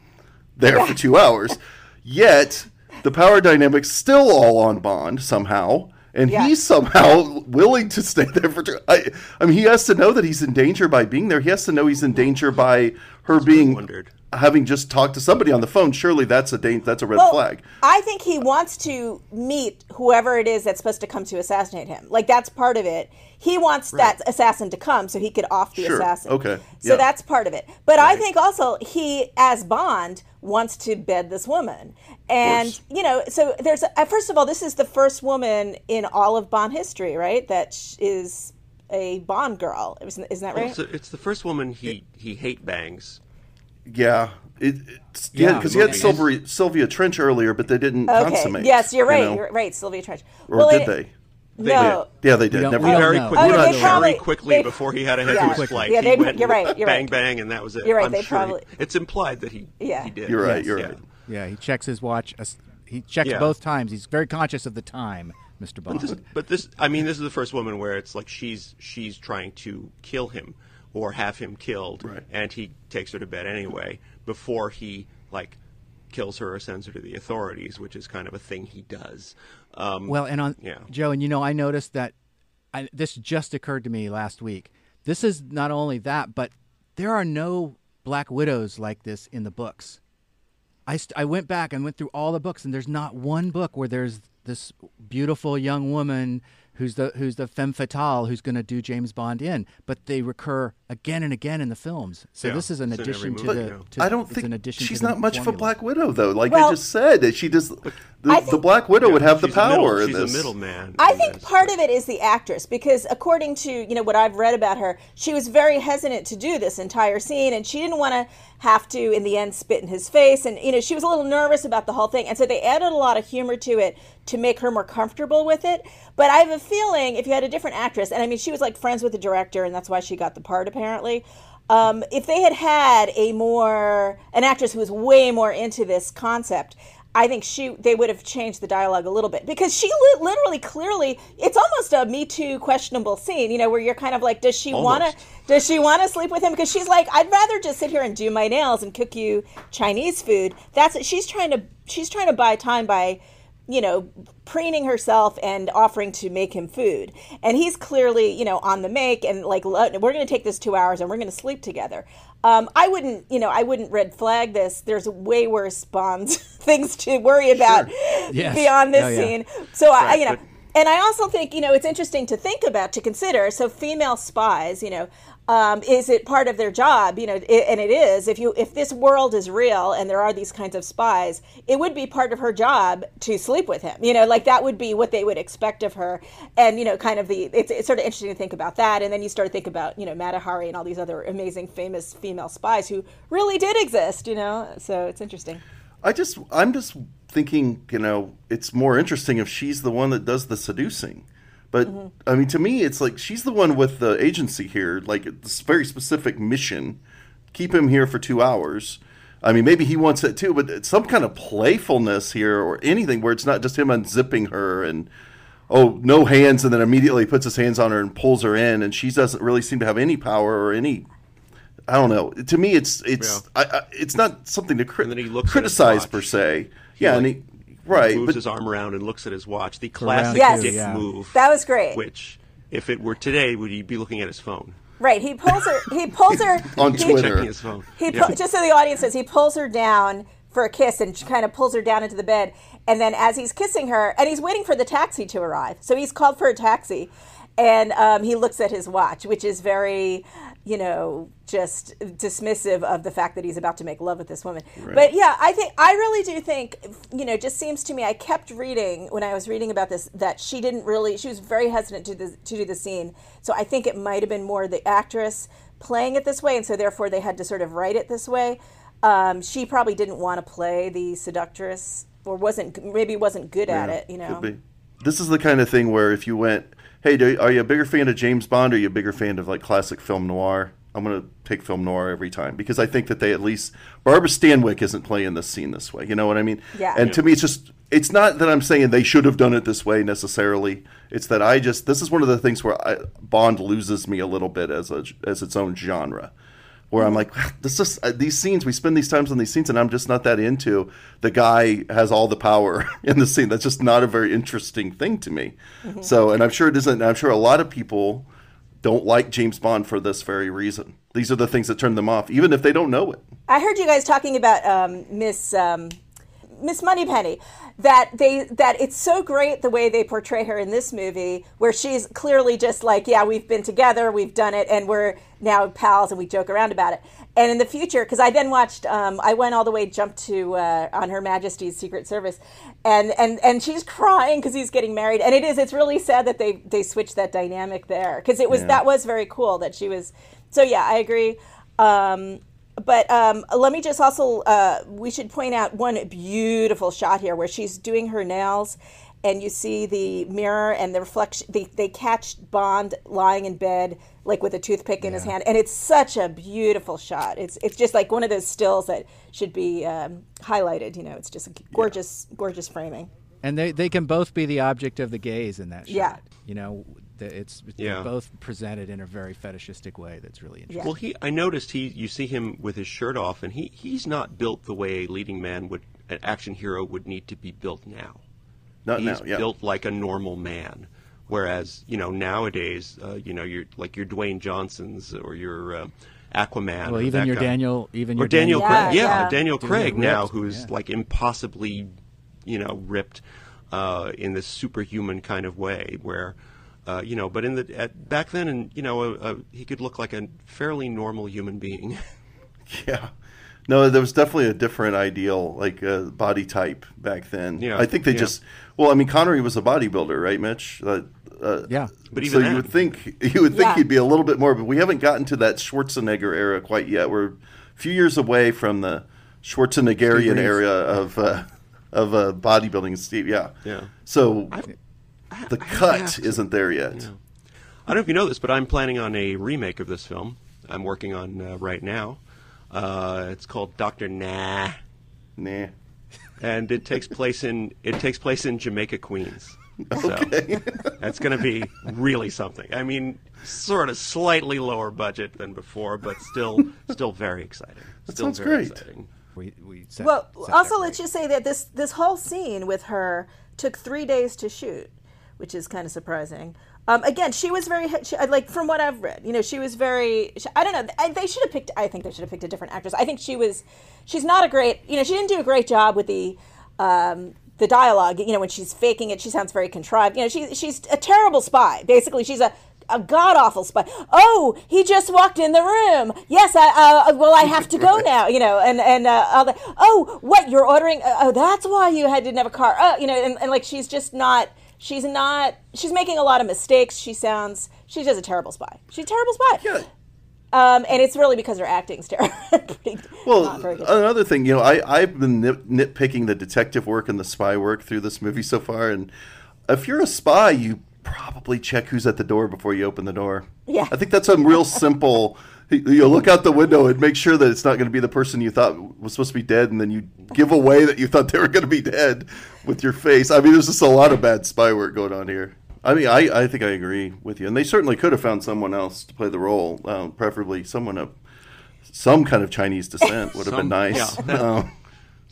there for two hours. Yet the power dynamic's still all on Bond somehow, and yeah. he's somehow willing to stay there for two. I, I mean, he has to know that he's in danger by being there. He has to know he's in danger by her that's being wondered having just talked to somebody on the phone, surely that's a that's a red well, flag. I think he wants to meet whoever it is that's supposed to come to assassinate him. Like that's part of it. He wants right. that assassin to come so he could off the sure. assassin. Okay. So yeah. that's part of it. But right. I think also he, as Bond, wants to bed this woman. And, you know, so there's, uh, first of all, this is the first woman in all of Bond history, right? That is a Bond girl. Isn't, isn't that right? Well, it's, it's, the first woman he, he hate bangs. Yeah, it, it's, yeah, because yeah, he had Sylvia, Sylvia Trench earlier, but they didn't okay. consummate. Yes, you're right. You know? You're right, Sylvia Trench. Or well, did it, they? They no. Did. Yeah, they did. Never very quickly, oh, yeah, very quickly they, before he had a head yeah. to his flight. Yeah, they, went you're right. You're bang, right. bang, and that was it. You're right. I'm they sure probably. He, it's implied that he. Yeah. He did. You're right. Yes. You're yeah. right. Yeah, he checks his watch. He checks yeah. both times. He's very conscious of the time, Mr. Bond. But this, but this, I mean, this is the first woman where it's like she's she's trying to kill him or have him killed, right. and he takes her to bed anyway before he like kills her or sends her to the authorities, which is kind of a thing he does. Um, well, and on yeah. Joe, and you know, I noticed that I, this just occurred to me last week. This is not only that, but there are no black widows like this in the books. I, st- I went back and went through all the books, and there's not one book where there's this beautiful young woman who's the who's the femme fatale who's going to do James Bond in, but they recur again and again in the films. So yeah, this is an addition to the. To, I don't think she's not much formula. of a Black Widow though. Like well, I just said, she just the, the, Black Widow yeah, would have the power. A middle, she's a middleman. I think this. part of it is the actress because according to you know what I've read about her, she was very hesitant to do this entire scene, and she didn't want to have to in the end spit in his face, and you know she was a little nervous about the whole thing, and so they added a lot of humor to it to make her more comfortable with it. But I have a feeling if you had a different actress, and I mean she was like friends with the director, and that's why she got the part apparently. Um, if they had had a more an actress who was way more into this concept, I think she they would have changed the dialogue a little bit because she li- literally clearly it's almost a Me Too questionable scene, you know, where you're kind of like, does she want to does she want to sleep with him? Because she's like, I'd rather just sit here and do my nails and cook you Chinese food. That's she's trying to she's trying to buy time by you know, preening herself and offering to make him food. And he's clearly, you know, on the make and like, we're going to take this two hours and we're going to sleep together. Um, I wouldn't, you know, I wouldn't red flag this. There's way worse Bonds things to worry about sure. yes. beyond this oh, yeah. scene. So right, I, you know, and I also think you know it's interesting to think about to consider. So female spies, you know, um, is it part of their job? You know, it, and it is. If you if this world is real and there are these kinds of spies, it would be part of her job to sleep with him. You know, like that would be what they would expect of her. And you know, kind of the it's, it's sort of interesting to think about that. And then you start to think about you know Mata Hari and all these other amazing famous female spies who really did exist. You know, so it's interesting. I just I'm just thinking, you know, it's more interesting if she's the one that does the seducing. But mm-hmm. I mean, to me, it's like she's the one with the agency here, like this very specific mission. Keep him here for two hours. I mean, maybe he wants it too, but some kind of playfulness here or anything where it's not just him unzipping her and oh no hands, and then immediately puts his hands on her and pulls her in, and she doesn't really seem to have any power or any. I don't know. To me, it's it's yeah. I, I, it's not something to cri- criticize per se. He yeah, like, and he right moves but, his arm around and looks at his watch. The classic yes. dick yeah. move. That was great. Which, if it were today, would he be looking at his phone? Right. He pulls her. He pulls her on he, Twitter. His phone. He yeah. just so the audience says he pulls her down for a kiss and kind of pulls her down into the bed. And then as he's kissing her, and he's waiting for the taxi to arrive, so he's called for a taxi, and um, he looks at his watch, which is very you know, just dismissive of the fact that he's about to make love with this woman. Right. But yeah, I think I really do think, you know, just seems to me. I kept reading when I was reading about this that she didn't really. She was very hesitant to the, to do the scene. So I think it might have been more the actress playing it this way, and so therefore they had to sort of write it this way. Um, she probably didn't want to play the seductress, or wasn't maybe wasn't good yeah, at it. You know, this is the kind of thing where if you went hey, do, are you a bigger fan of James Bond or are you a bigger fan of like classic film noir? I'm going to take film noir every time because I think that they at least Barbara Stanwyck isn't playing this scene this way. You know what I mean? Yeah. And to me, it's just it's not that I'm saying they should have done it this way necessarily. It's that I just this is one of the things where I, Bond loses me a little bit as a as its own genre where I'm like, this is uh, these scenes. We spend these times on these scenes, and I'm just not that into. The guy has all the power in the scene. That's just not a very interesting thing to me. Mm-hmm. So, and I'm sure it isn't. I'm sure a lot of people don't like James Bond for this very reason. These are the things that turn them off, even if they don't know it. I heard you guys talking about um, Miss um, Miss Moneypenny that they that it's so great the way they portray her in this movie where she's clearly just like yeah we've been together we've done it and we're now pals and we joke around about it. And in the future because i then watched um, i went all the way jumped to uh, on her majesty's secret service. And and and she's crying because he's getting married. And it is it's really sad that they they switched that dynamic there. Because it was yeah. that was very cool that she was so yeah i agree. Um, but um, let me just also uh, we should point out one beautiful shot here where she's doing her nails and you see the mirror and the reflection they, they catch bond lying in bed like with a toothpick in yeah. his hand and it's such a beautiful shot it's it's just like one of those stills that should be um, highlighted you know it's just gorgeous yeah. gorgeous framing and they, they can both be the object of the gaze in that shot yeah. you know it's yeah. both presented in a very fetishistic way that's really interesting. Well, he I noticed he you see him with his shirt off, and he he's not built the way a leading man would an action hero would need to be built now. Not he's now, yeah. built like a normal man. Whereas you know nowadays, uh, you know you're like your Dwayne Johnsons or your uh, Aquaman. Well, even your guy. Daniel, even or your Daniel, Daniel Craig, yeah, yeah, Daniel Craig now, ripped, who's yeah. like impossibly, you know, ripped uh, in this superhuman kind of way, where uh, you know, but in the at, back then, and you know, uh, he could look like a fairly normal human being. yeah, no, there was definitely a different ideal, like uh, body type back then. Yeah, I think they yeah. just. Well, I mean, Connery was a bodybuilder, right, Mitch? Uh, yeah, but even so then, you would think you would think yeah. he'd be a little bit more, but we haven't gotten to that Schwarzenegger era quite yet. We're a few years away from the Schwarzeneggerian era of uh, of bodybuilding. Steve, yeah, yeah. So. I've, the cut isn't there yet. Yeah. I don't know if you know this, but I'm planning on a remake of this film. I'm working on uh, right now. Uh, it's called Doctor Nah. Nah. And it takes place in it takes place in Jamaica, Queens. Okay. That's going to be really something. I mean, sort of slightly lower budget than before, but still still very exciting. That still sounds very great. Exciting. We, we set, well, set also let's just say that this this whole scene with her took three days to shoot which is kind of surprising. Um, again, she was very she, like from what I've read, you know, she was very. She, I don't know. I, they should have picked. I think they should have picked a different actress. I think she was. She's not a great. You know, she didn't do a great job with the. Um, the dialogue. You know, when she's faking it, she sounds very contrived. You know, she, she's a terrible spy. Basically, she's a a god awful spy. Oh, he just walked in the room. Yes, I, uh, well, I have to go now. You know, and and uh, the, oh, what you're ordering? Uh, oh, that's why you had didn't have a car. Oh, you know, and, and like she's just not. She's not. She's making a lot of mistakes. She sounds. She's just a terrible spy. She's a terrible spy. Yeah. Um, and it's really because her acting's terrible. Pretty- Well, not very good. another thing, you know, I, I've been nit- nitpicking the detective work and the spy work through this movie so far. And if you're a spy, you probably check who's at the door before you open the door. Yeah. I think that's a real simple. You look out the window and make sure that it's not going to be the person you thought was supposed to be dead, and then you give away that you thought they were going to be dead with your face. I mean, there's just a lot of bad spy work going on here. I mean, I, I think I agree with you, and they certainly could have found someone else to play the role, um, preferably someone of some kind of Chinese descent would have been nice. yeah, that- Um,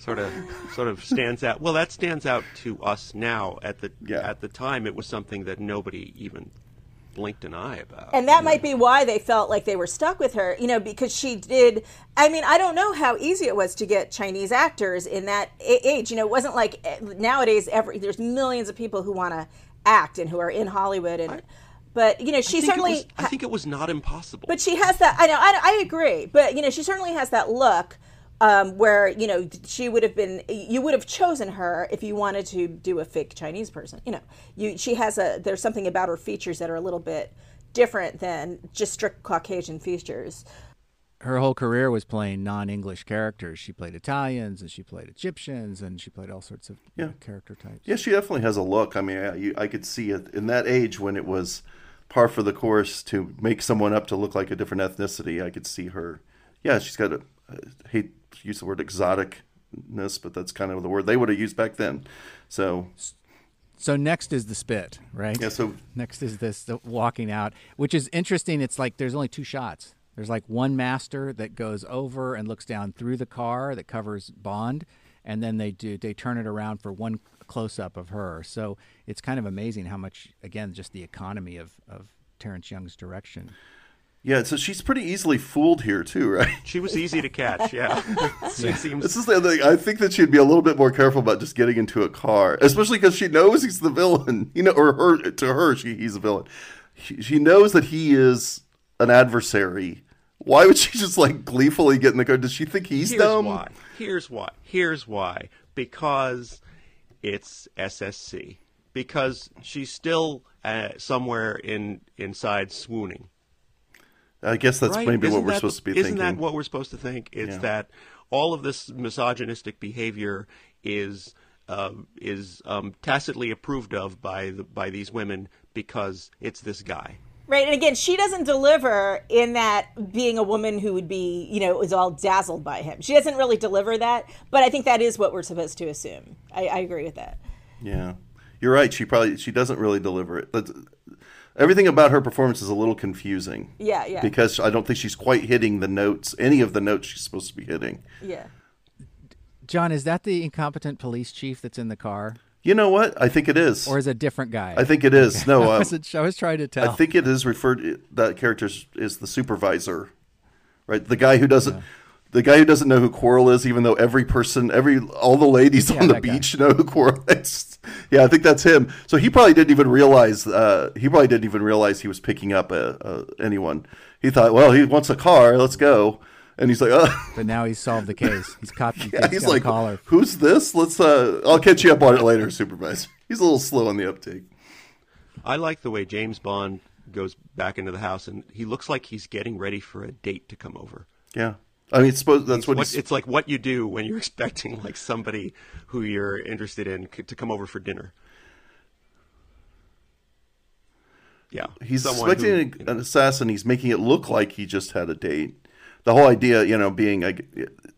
sort of sort of stands out. Well, that stands out to us now. At the Yeah. at the time, it was something that nobody even blinked an eye about. and that might be why they felt like they were stuck with her you know because she did i mean i don't know how easy it was to get chinese actors in that a- age you know it wasn't like eh, nowadays every there's millions of people who want to act and who are in hollywood and but you know she I certainly was- I think it was not impossible. but she has that i know I, I agree but you know she certainly has that look um, where you know she would have been you would have chosen her if you wanted to do a fake chinese person you know you she has a there's something about her features that are a little bit different than just strict caucasian features Her whole career was playing non-English characters. She played Italians and she played Egyptians and she played all sorts of Yeah. character types. Yeah, she definitely has a look. I mean, I, you, I could see it in that age when it was par for the course to make someone up to look like a different ethnicity. I could see her. Yeah, she's got a. I hate to use the word exoticness, but that's kind of the word they would have used back then. So So next is the spit, right? yeah, so Next is this the walking out, which is interesting. It's like there's only two shots. There's like one master that goes over and looks down through the car that covers Bond, and then they do they turn it around for one close up of her. So it's kind of amazing how much again just the economy of of Terence Young's direction. Yeah, so she's pretty easily fooled here too, right? she was easy to catch. Yeah, it seems. This is the thing. I think that she'd be a little bit more careful about just getting into a car, especially because she knows he's the villain. You know, or her to her, she, he's a villain. She, she knows that he is an adversary. Why would she just like gleefully get in the car? Does she think he's Here's dumb? why. Here's why. Here's why. Because it's SSC. Because she's still uh, somewhere in inside swooning. I guess that's right? maybe Isn't what we're that- supposed to be thinking. Isn't that what we're supposed to think? It's Yeah. that all of this misogynistic behavior is um, is um, tacitly approved of by the, by these women because it's this guy. right and again she doesn't deliver in that being a woman who would be you know is all dazzled by him she doesn't really deliver that but i think that is what we're supposed to assume i, I agree with that Yeah, you're right. She probably she doesn't really deliver it. That's, everything about her performance is a little confusing. Yeah, yeah. Because I don't think she's quite hitting the notes, any of the notes she's supposed to be hitting. yeah John, is that the incompetent police chief that's in the car, You know what? I think it is. or is it a different guy? I think it is. No, I uh, was, I was trying to tell. I think it is referred. That character is, is the supervisor, right? The guy who doesn't. The guy who doesn't know who Quarrel is, even though every person, every all the ladies Yeah, on the that guy. beach know who Quarrel is. Yeah, I think that's him. So he probably didn't even realize. Uh, he probably didn't even realize he was picking up a, a, anyone. He thought, well, he wants a car. Let's go. And he's like, oh. but now he's solved the case. He's caught. Yeah, he's got a like, collar. who's this? Let's. Uh, I'll catch you up on it later, supervisor. He's a little slow on the uptake. I like the way James Bond goes back into the house and he looks like he's getting ready for a date to come over. Yeah, I mean, suppose that's what, What, it's like what you do when you're expecting like somebody who you're interested in to come over for dinner. Yeah, He's someone expecting who- an- an assassin. He's making it look like he just had a date. The whole idea, you know, being like,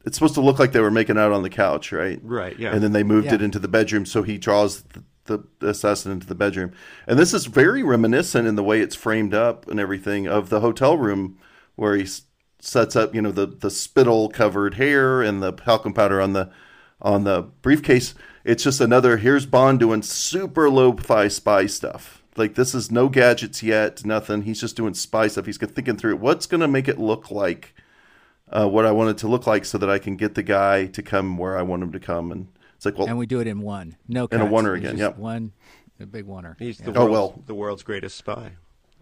it's supposed to look like they were making out on the couch, right? Right, yeah. And then they moved it into the bedroom, so he draws the, the assassin into the bedroom. And this is very reminiscent in the way it's framed up and everything of the hotel room where he s- sets up, you know, the the spittle covered hair and the talcum powder on the on the briefcase. It's just another here's Bond doing super low-fi spy stuff. Like this is no gadgets yet, nothing. He's just doing spy stuff. He's thinking through what's going to make it look like uh, what I want it to look like, so that I can get the guy to come where I want him to come, and It's like, well, and we do it in one. No, And a cuts. oner It's again, just yep. One, a big oner. He's Yeah. the Oh, well. the world's greatest spy.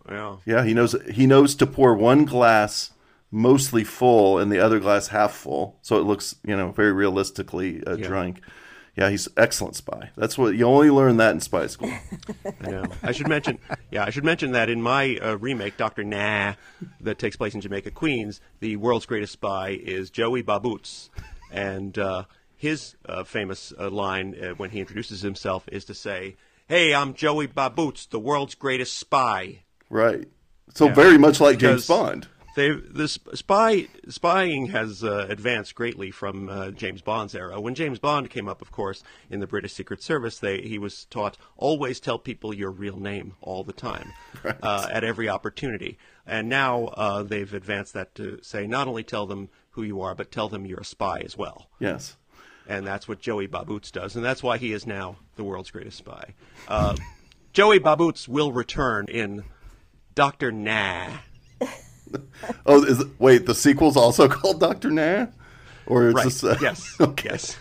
Yeah. yeah, he knows he knows to pour one glass mostly full and the other glass half full, so it looks you know very realistically uh, Yeah. drunk. Yeah, he's excellent spy. That's what you only learn that in spy school. I know. I should mention, yeah, I should mention that in my uh, remake, Doctor Nah, that takes place in Jamaica, Queens, the world's greatest spy is Joey Baboots, and uh, his uh, famous uh, line uh, when he introduces himself is to say, "Hey, I'm Joey Baboots, the world's greatest spy." right. So very much like James Bond. They the spy spying has uh, advanced greatly from uh, James Bond's era. When James Bond came up, of course, in the British Secret Service, they he was taught always tell people your real name all the time, uh, at every opportunity. And now uh, they've advanced that to say not only tell them who you are, but tell them you're a spy as well. Yes. And that's what Joey Baboots does, and that's why he is now the world's greatest spy. Uh, Joey Baboots will return in Doctor Nah. Oh, is it, wait, the sequel's also called Doctor Nah, or is Right. this? Uh, yes. Okay. Yes.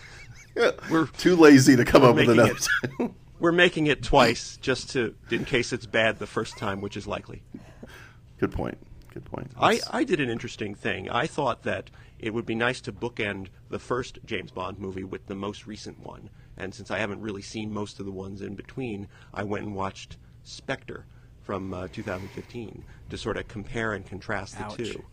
We're too lazy to come up with another. it- We're making it twice just to in case it's bad the first time, which is likely. Good point. Good point. I, I did an interesting thing. I thought that it would be nice to bookend the first James Bond movie with the most recent one. And since I haven't really seen most of the ones in between, I went and watched Spectre from uh, 2015 to sort of compare and contrast the Ouch. two.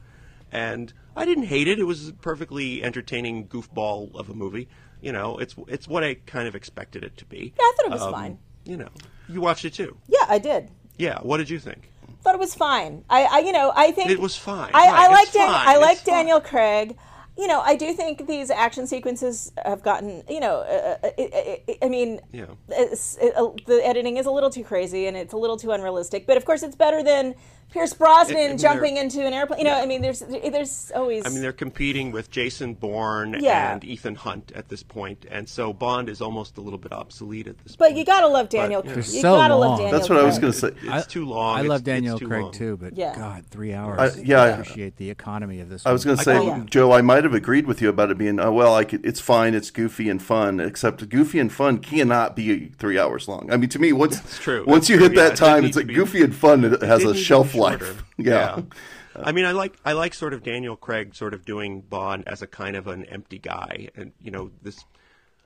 And I didn't hate it. It was a perfectly entertaining goofball of a movie. You know, it's it's what I kind of expected it to be. Yeah, I thought it was Um, fine. You know, you watched it too. Yeah, I did. Yeah. What did you think? Thought it was fine. I, I you know, I think It was fine. I, Right, I like it's Dan, fine, I it's like fine. Daniel Craig. You know, I do think these action sequences have gotten. You know, uh, uh, I, I, I mean, Yeah. it, uh, the editing is a little too crazy and it's a little too unrealistic. But of course, it's better than Pierce Brosnan I mean, jumping into an airplane. You know, I mean, there's there's always. I mean, they're competing with Jason Bourne Yeah. and Ethan Hunt at this point, and so Bond is almost a little bit obsolete at this point. but point. you gotta love Daniel. They're Craig. You so gotta long. love Daniel. That's what I was going to say. It's too long. I It's- love it's Daniel too Craig long. too, but Yeah. God, three hours. I- yeah, I I- appreciate the economy of this. I was one. going to say, Oh, yeah. Joe, I might have agreed with you about it being, uh, well, I could, it's fine, it's goofy and fun, except goofy and fun cannot be three hours long. I mean, to me, once true. once That's you true, hit yeah. that time, it's like goofy and fun. It, has a shelf be life. shorter. Yeah. I mean, I like I like sort of Daniel Craig sort of doing Bond as a kind of an empty guy, and you know this.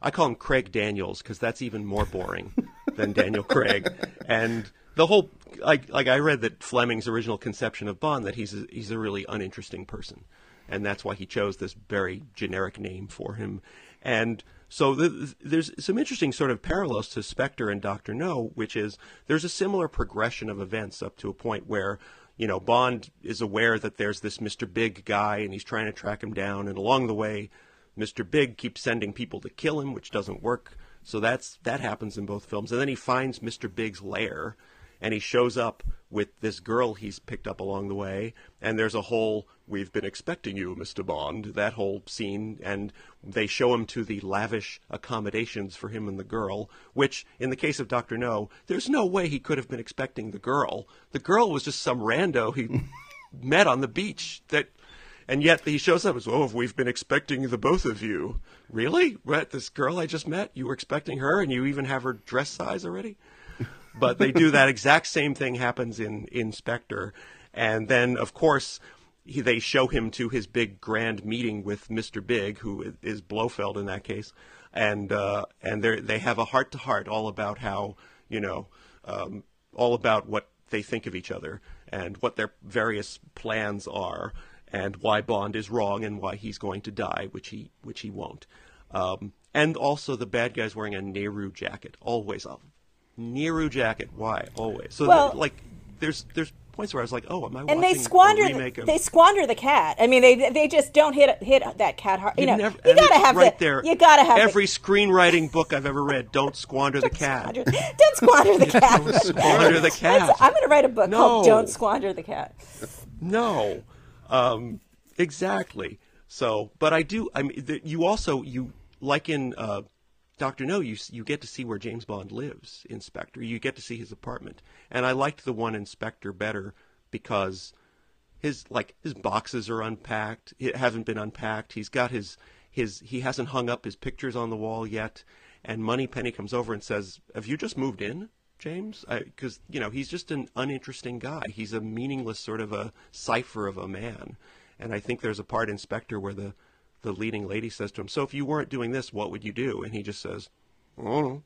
I call him Craig Daniels because that's even more boring than Daniel Craig, and the whole like like I read that Fleming's original conception of Bond that he's a, he's a really uninteresting person, and that's why he chose this very generic name for him, and so th- there's some interesting sort of parallels to Spectre and Doctor No, which is there's a similar progression of events up to a point where you know Bond is aware that there's this Mr. Big guy and he's trying to track him down, and along the way, Mr. Big keeps sending people to kill him, which doesn't work. So that's that happens in both films, and then he finds Mr. Big's lair, and he shows up with this girl he's picked up along the way, and there's a whole "We've been expecting you, Mr. Bond" that whole scene, and they show him to the lavish accommodations for him and the girl, which in the case of Doctor No, there's no way he could have been expecting the girl. The girl was just some rando he met on the beach that and yet he shows up as, oh, we've been expecting the both of you. Really? What, this girl I just met, you were expecting her and you even have her dress size already? But they do that exact same thing happens in, Inspector, And then, of course, he, they show him to his big grand meeting with Mr. Big, who is Blofeld in that case. And, uh, and they have a heart to heart all about how, you know, um, all about what they think of each other and what their various plans are and why Bond is wrong and why he's going to die, which he which he won't. Um, and also the bad guy's wearing a Nehru jacket, always a Nehru jacket. Why? Always. So Well- that, like there's there's points where I was like, oh, am I and they squander remake of? they squander the cat. I mean, they they just don't hit hit that cat hard. You You've know, never- you gotta have right the, there. You gotta have every the, screenwriting book I've ever read. Don't squander the cat. squander, don't squander the cat. Don't squander the cat. I'm gonna write a book No. called "Don't Squander the Cat." No, um, exactly. So, but I do. I mean, the, you also you like in uh, Doctor No, you you get to see where James Bond lives in Spectre. You get to see his apartment, and I liked the one in Spectre better because his like his boxes are unpacked. It hasn't been unpacked. He's got his his he hasn't hung up his pictures on the wall yet, and Moneypenny comes over and says, "Have you just moved in?" James, because you know he's just an uninteresting guy. He's a meaningless sort of a cipher of a man, and I think there's a part in Spectre where the the leading lady says to him, "So if you weren't doing this, what would you do?" And he just says, "Oh no."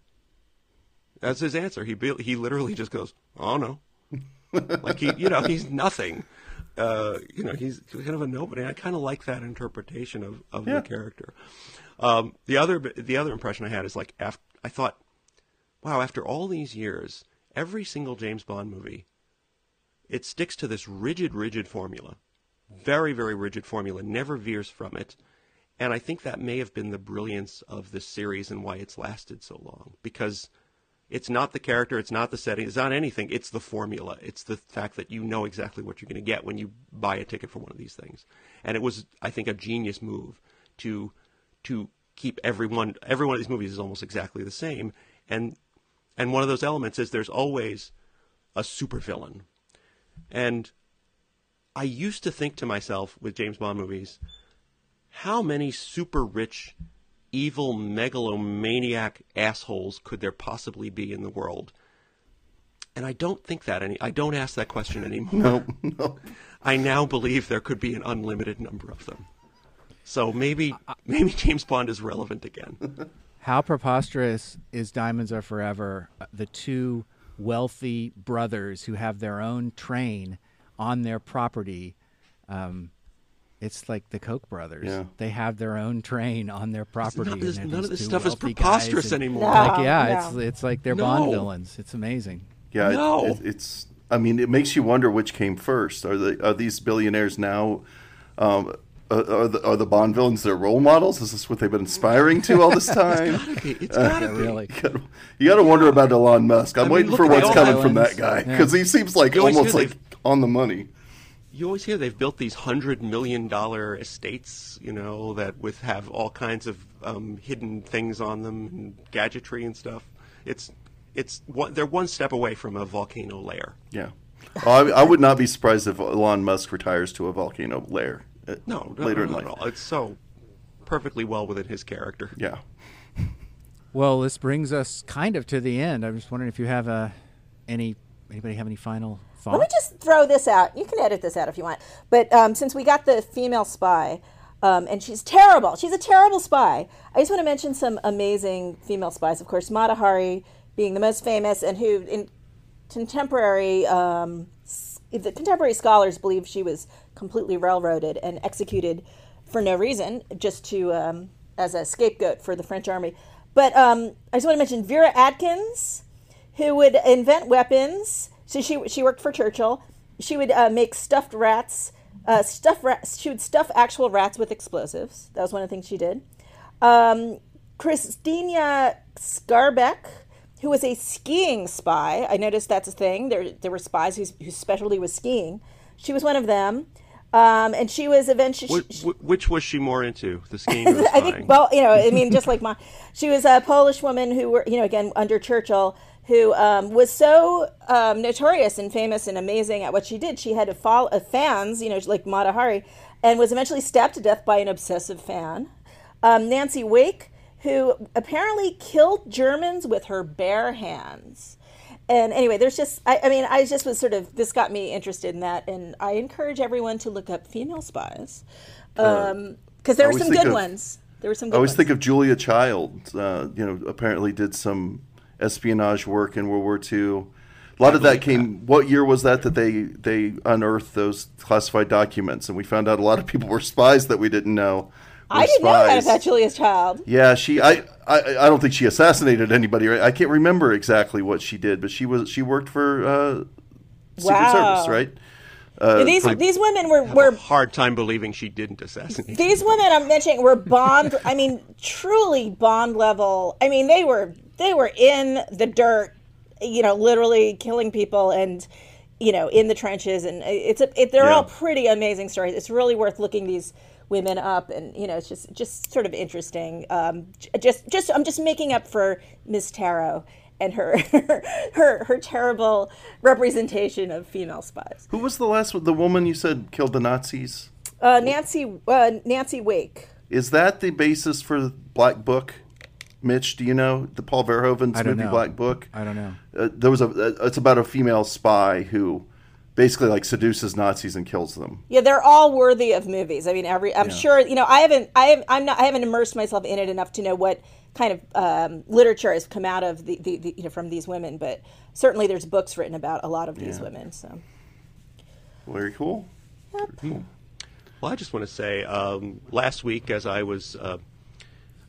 That's his answer. He he literally just goes, "Oh no," like he you know he's nothing. Uh, you know he's kind of a nobody. I kind of like that interpretation of, of Yeah. the character. Um, the other the other impression I had is like after I thought, wow, after all these years, every single James Bond movie, it sticks to this rigid, rigid formula, very, very rigid formula, never veers from it. And I think that may have been the brilliance of this series and why it's lasted so long. Because it's not the character, it's not the setting, it's not anything. It's the formula. It's the fact that you know exactly what you're going to get when you buy a ticket for one of these things. And it was, I think, a genius move to to keep everyone every one of these movies is almost exactly the same. And and one of those elements is there's always a supervillain. And I used to think to myself with James Bond movies, how many super rich, evil, megalomaniac assholes could there possibly be in the world? And I don't think that any. I don't ask that question anymore. No, no. I now believe there could be an unlimited number of them. So maybe maybe James Bond is relevant again. How preposterous is Diamonds Are Forever? uh, The two wealthy brothers who have their own train on their property. Um, it's like the Koch brothers. Yeah. They have their own train on their property. None of this, and none of this stuff is preposterous and- anymore. No. Like, yeah, no. it's it's like they're Bond villains. It's amazing. Yeah, it- No. it, it's. I mean, it makes you wonder which came first. Are the are these billionaires now? Um, are, are the are the Bond villains their role models? Is this what they've been aspiring to all this time? It's gotta Yeah, be. really. You gotta- you got to wonder about Elon Musk. I'm I mean, waiting for what's the coming from that islands. guy Yeah. because he seems like almost hear like on the money. You always hear they've built these hundred million dollar estates, you know, that with have all kinds of um, hidden things on them, and gadgetry and stuff. It's it's one, they're one step away from a volcano lair. Yeah. I, I would not be surprised if Elon Musk retires to a volcano lair uh, No, no later no, in life. at all. It's so perfectly well within his character. Yeah. Well, this brings us kind of to the end. I'm just wondering if you have uh, any anybody have any final thoughts? Let me just throw this out. You can edit this out if you want. But um, since we got the female spy, um, and she's terrible, she's a terrible spy. I just want to mention some amazing female spies. Of course, Mata Hari being the most famous, and who in contemporary um, the contemporary scholars believe she was completely railroaded and executed for no reason, just to um, as a scapegoat for the French army. But um, I just want to mention Vera Atkins who would invent weapons. So she she worked for Churchill. She would uh, make stuffed rats, uh, stuff rats. She would stuff actual rats with explosives. That was one of the things she did. Um, Christina Skarbek, who was a skiing spy. I noticed that's a thing. There there were spies whose, whose specialty was skiing. She was one of them. Um, and she was eventually. Wh- wh- which was she more into, the skiing or the I think, well, you know, I mean, just like my, she was a Polish woman who were, you know, again under Churchill, who um, was so um, notorious and famous and amazing at what she did. She had a fall of fans, you know, like Mata Hari, and was eventually stabbed to death by an obsessive fan. Um, Nancy Wake, who apparently killed Germans with her bare hands. And anyway, there's just, I, I mean, I just was sort of, this got me interested in that. And I encourage everyone to look up female spies. Because there I were some good of- ones. There were some good I always ones. think of Julia Child. Uh, you know, apparently did some espionage work in World War II. A lot of that came. What year was that that they they unearthed those classified documents, and we found out a lot of people were spies that we didn't know. I didn't know that spies. about Julia's Child. Yeah, she. I, I. I don't think she assassinated anybody. Right? I can't remember exactly what she did, but she was. She worked for uh, Secret Wow. Service, right? Uh, these for- these women were, have were a hard time believing she didn't assassinate. these women I'm mentioning were Bond. I mean, truly Bond level. I mean, they were they were in the dirt, you know, literally killing people and you know in the trenches. And it's a it, they're Yeah. all pretty amazing stories. It's really worth looking these women up, and you know, it's just just sort of interesting. Um, just just I'm just making up for Miss Taro and her her her terrible representation of female spies. Who was the last one? The woman you said killed the Nazis. Uh, Nancy uh, Nancy Wake. Is that the basis for Black Book? Mitch, do you know the Paul Verhoeven's movie know. Black Book? I don't know. Uh, there was a. Uh, it's about a female spy who basically like seduces Nazis and kills them. Yeah, they're all worthy of movies. I mean, every I'm Yeah. sure you know. I haven't, I have, I'm not, I haven't immersed myself in it enough to know what kind of um, literature has come out of the, the, the, you know, from these women. But certainly, there's books written about a lot of these Yeah. women. So Very cool. Well, I just want to say, um, last week as I was uh,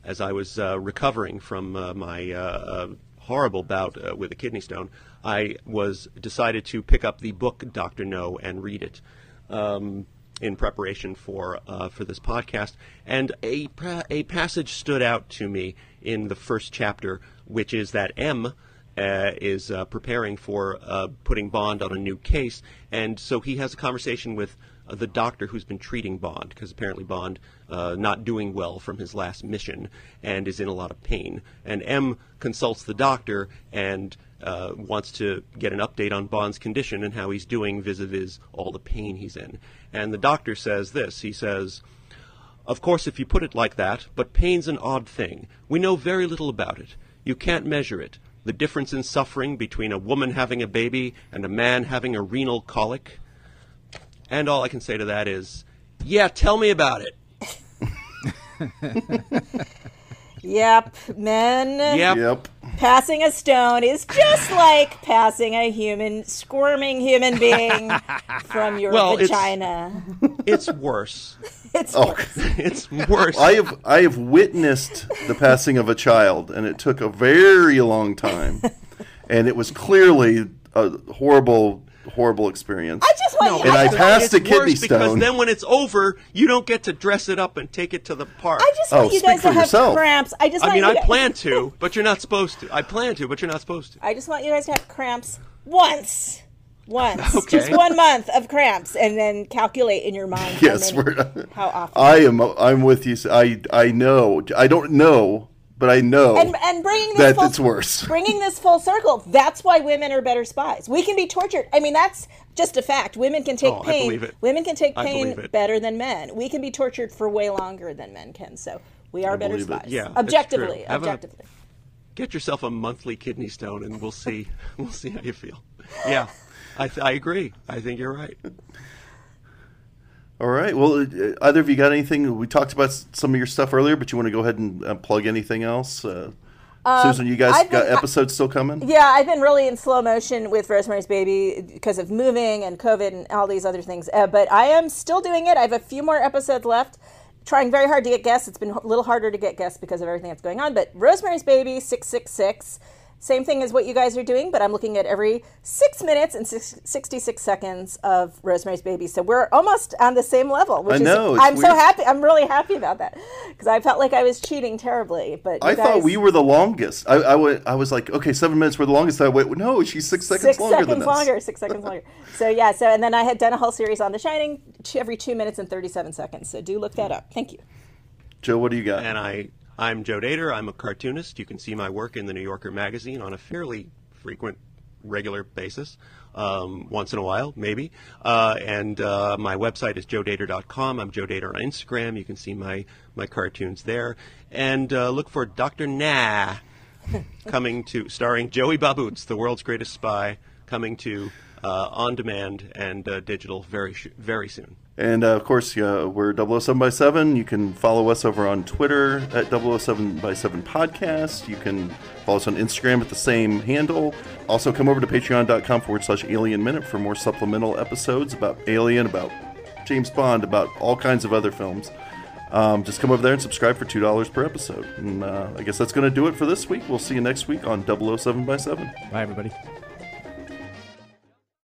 as I was uh, recovering from uh, my uh, uh, horrible bout uh, with a kidney stone, I was decided to pick up the book Doctor No and read it. Um, in preparation for uh, for this podcast, and a a passage stood out to me in the first chapter, which is that M uh, is uh, preparing for putting Bond on a new case, and so he has a conversation with uh, the doctor who's been treating Bond, because apparently Bond uh, not doing well from his last mission and is in a lot of pain. And M consults the doctor and uh, wants to get an update on Bond's condition and how he's doing vis-a-vis all the pain he's in. And the doctor says this. He says. Of course, if you put it like that, but pain's an odd thing. We know very little about it. You can't measure it. The difference in suffering between a woman having a baby and a man having a renal colic. And all I can say to that is, yeah, tell me about it. yep, men. Yep. Yep. Passing a stone is just like passing a human, squirming human being from your Well, it's- vagina. It's worse. It's, Oh. worse. It's worse. I have I have witnessed the passing of a child, and it took a very long time, and it was clearly a horrible, horrible experience. I just want you. And I just, passed it's a kidney worse because then when it's over, you don't get to dress it up and take it to the park. I just Oh, want you speak guys for to have yourself. cramps. I just I want mean, you I to- plan to, but you're not supposed to. I plan to, but you're not supposed to. I just want you guys to have cramps once. Once. Okay. Just one month of cramps and then calculate in your mind how, yes, many- we're. how often. I am. I'm with you. I I know. I don't know, but I know and, and bringing this that full, it's worse. bringing this full circle, that's why women are better spies. We can be tortured. I mean, that's just a fact. Women can take Oh, I pain. believe it. Women can take pain better than men. We can be tortured for way longer than men can. So we are better believe it. spies. Yeah, it's objectively. true. Have a- Objectively. Get yourself a monthly kidney stone, and we'll see. we'll see how you feel. Yeah, I, th- I agree. I think you're right. All right. Well, uh, either of you got anything? We talked about some of your stuff earlier, but you want to go ahead and uh, plug anything else? Uh, Suzen, you guys Um, I've got been- episodes still coming? Yeah, I've been really in slow motion with Rosemary's Baby because of moving and COVID and all these other things. Uh, but I am still doing it. I have a few more episodes left. Trying very hard to get guests. It's been a little harder to get guests because of everything that's going on. But Rosemary's Baby 666, same thing as what you guys are doing, but I'm looking at every six minutes and six, 66 seconds of Rosemary's Baby. So we're almost on the same level. Which I know, Is, it's I'm so happy. I'm really happy about that because I felt like I was cheating terribly. But you I thought we were the longest. I, I, was like, okay, seven minutes were the longest. I went, no, she's six seconds six longer seconds than us. longer. Six seconds longer. So yeah. So and then I had done a whole series on The Shining two, every two minutes and thirty-seven seconds. So do look that up. Thank you. Joe, what do you got? And I, I'm Joe Dator. I'm a cartoonist. You can see my work in the New Yorker magazine on a fairly frequent, regular basis. Um, once in a while, maybe. Uh, and uh, my website is joedator.com. I'm Joe Dator on Instagram. You can see my, my cartoons there. And uh, look for Dr. Nah coming to, starring Joey Baboots, the world's greatest spy, coming to uh, on demand and uh, digital very, very soon. And uh, of course, we're 007 by 7. You can follow us over on Twitter at 007 by 7 Podcast. You can follow us on Instagram at the same handle. Also, come over to patreon.com forward slash alien minute for more supplemental episodes about Alien, about James Bond, about all kinds of other films. Um, just come over there and subscribe for $2 per episode. And uh, I guess that's going to do it for this week. We'll see you next week on 007 by 7. Bye, everybody.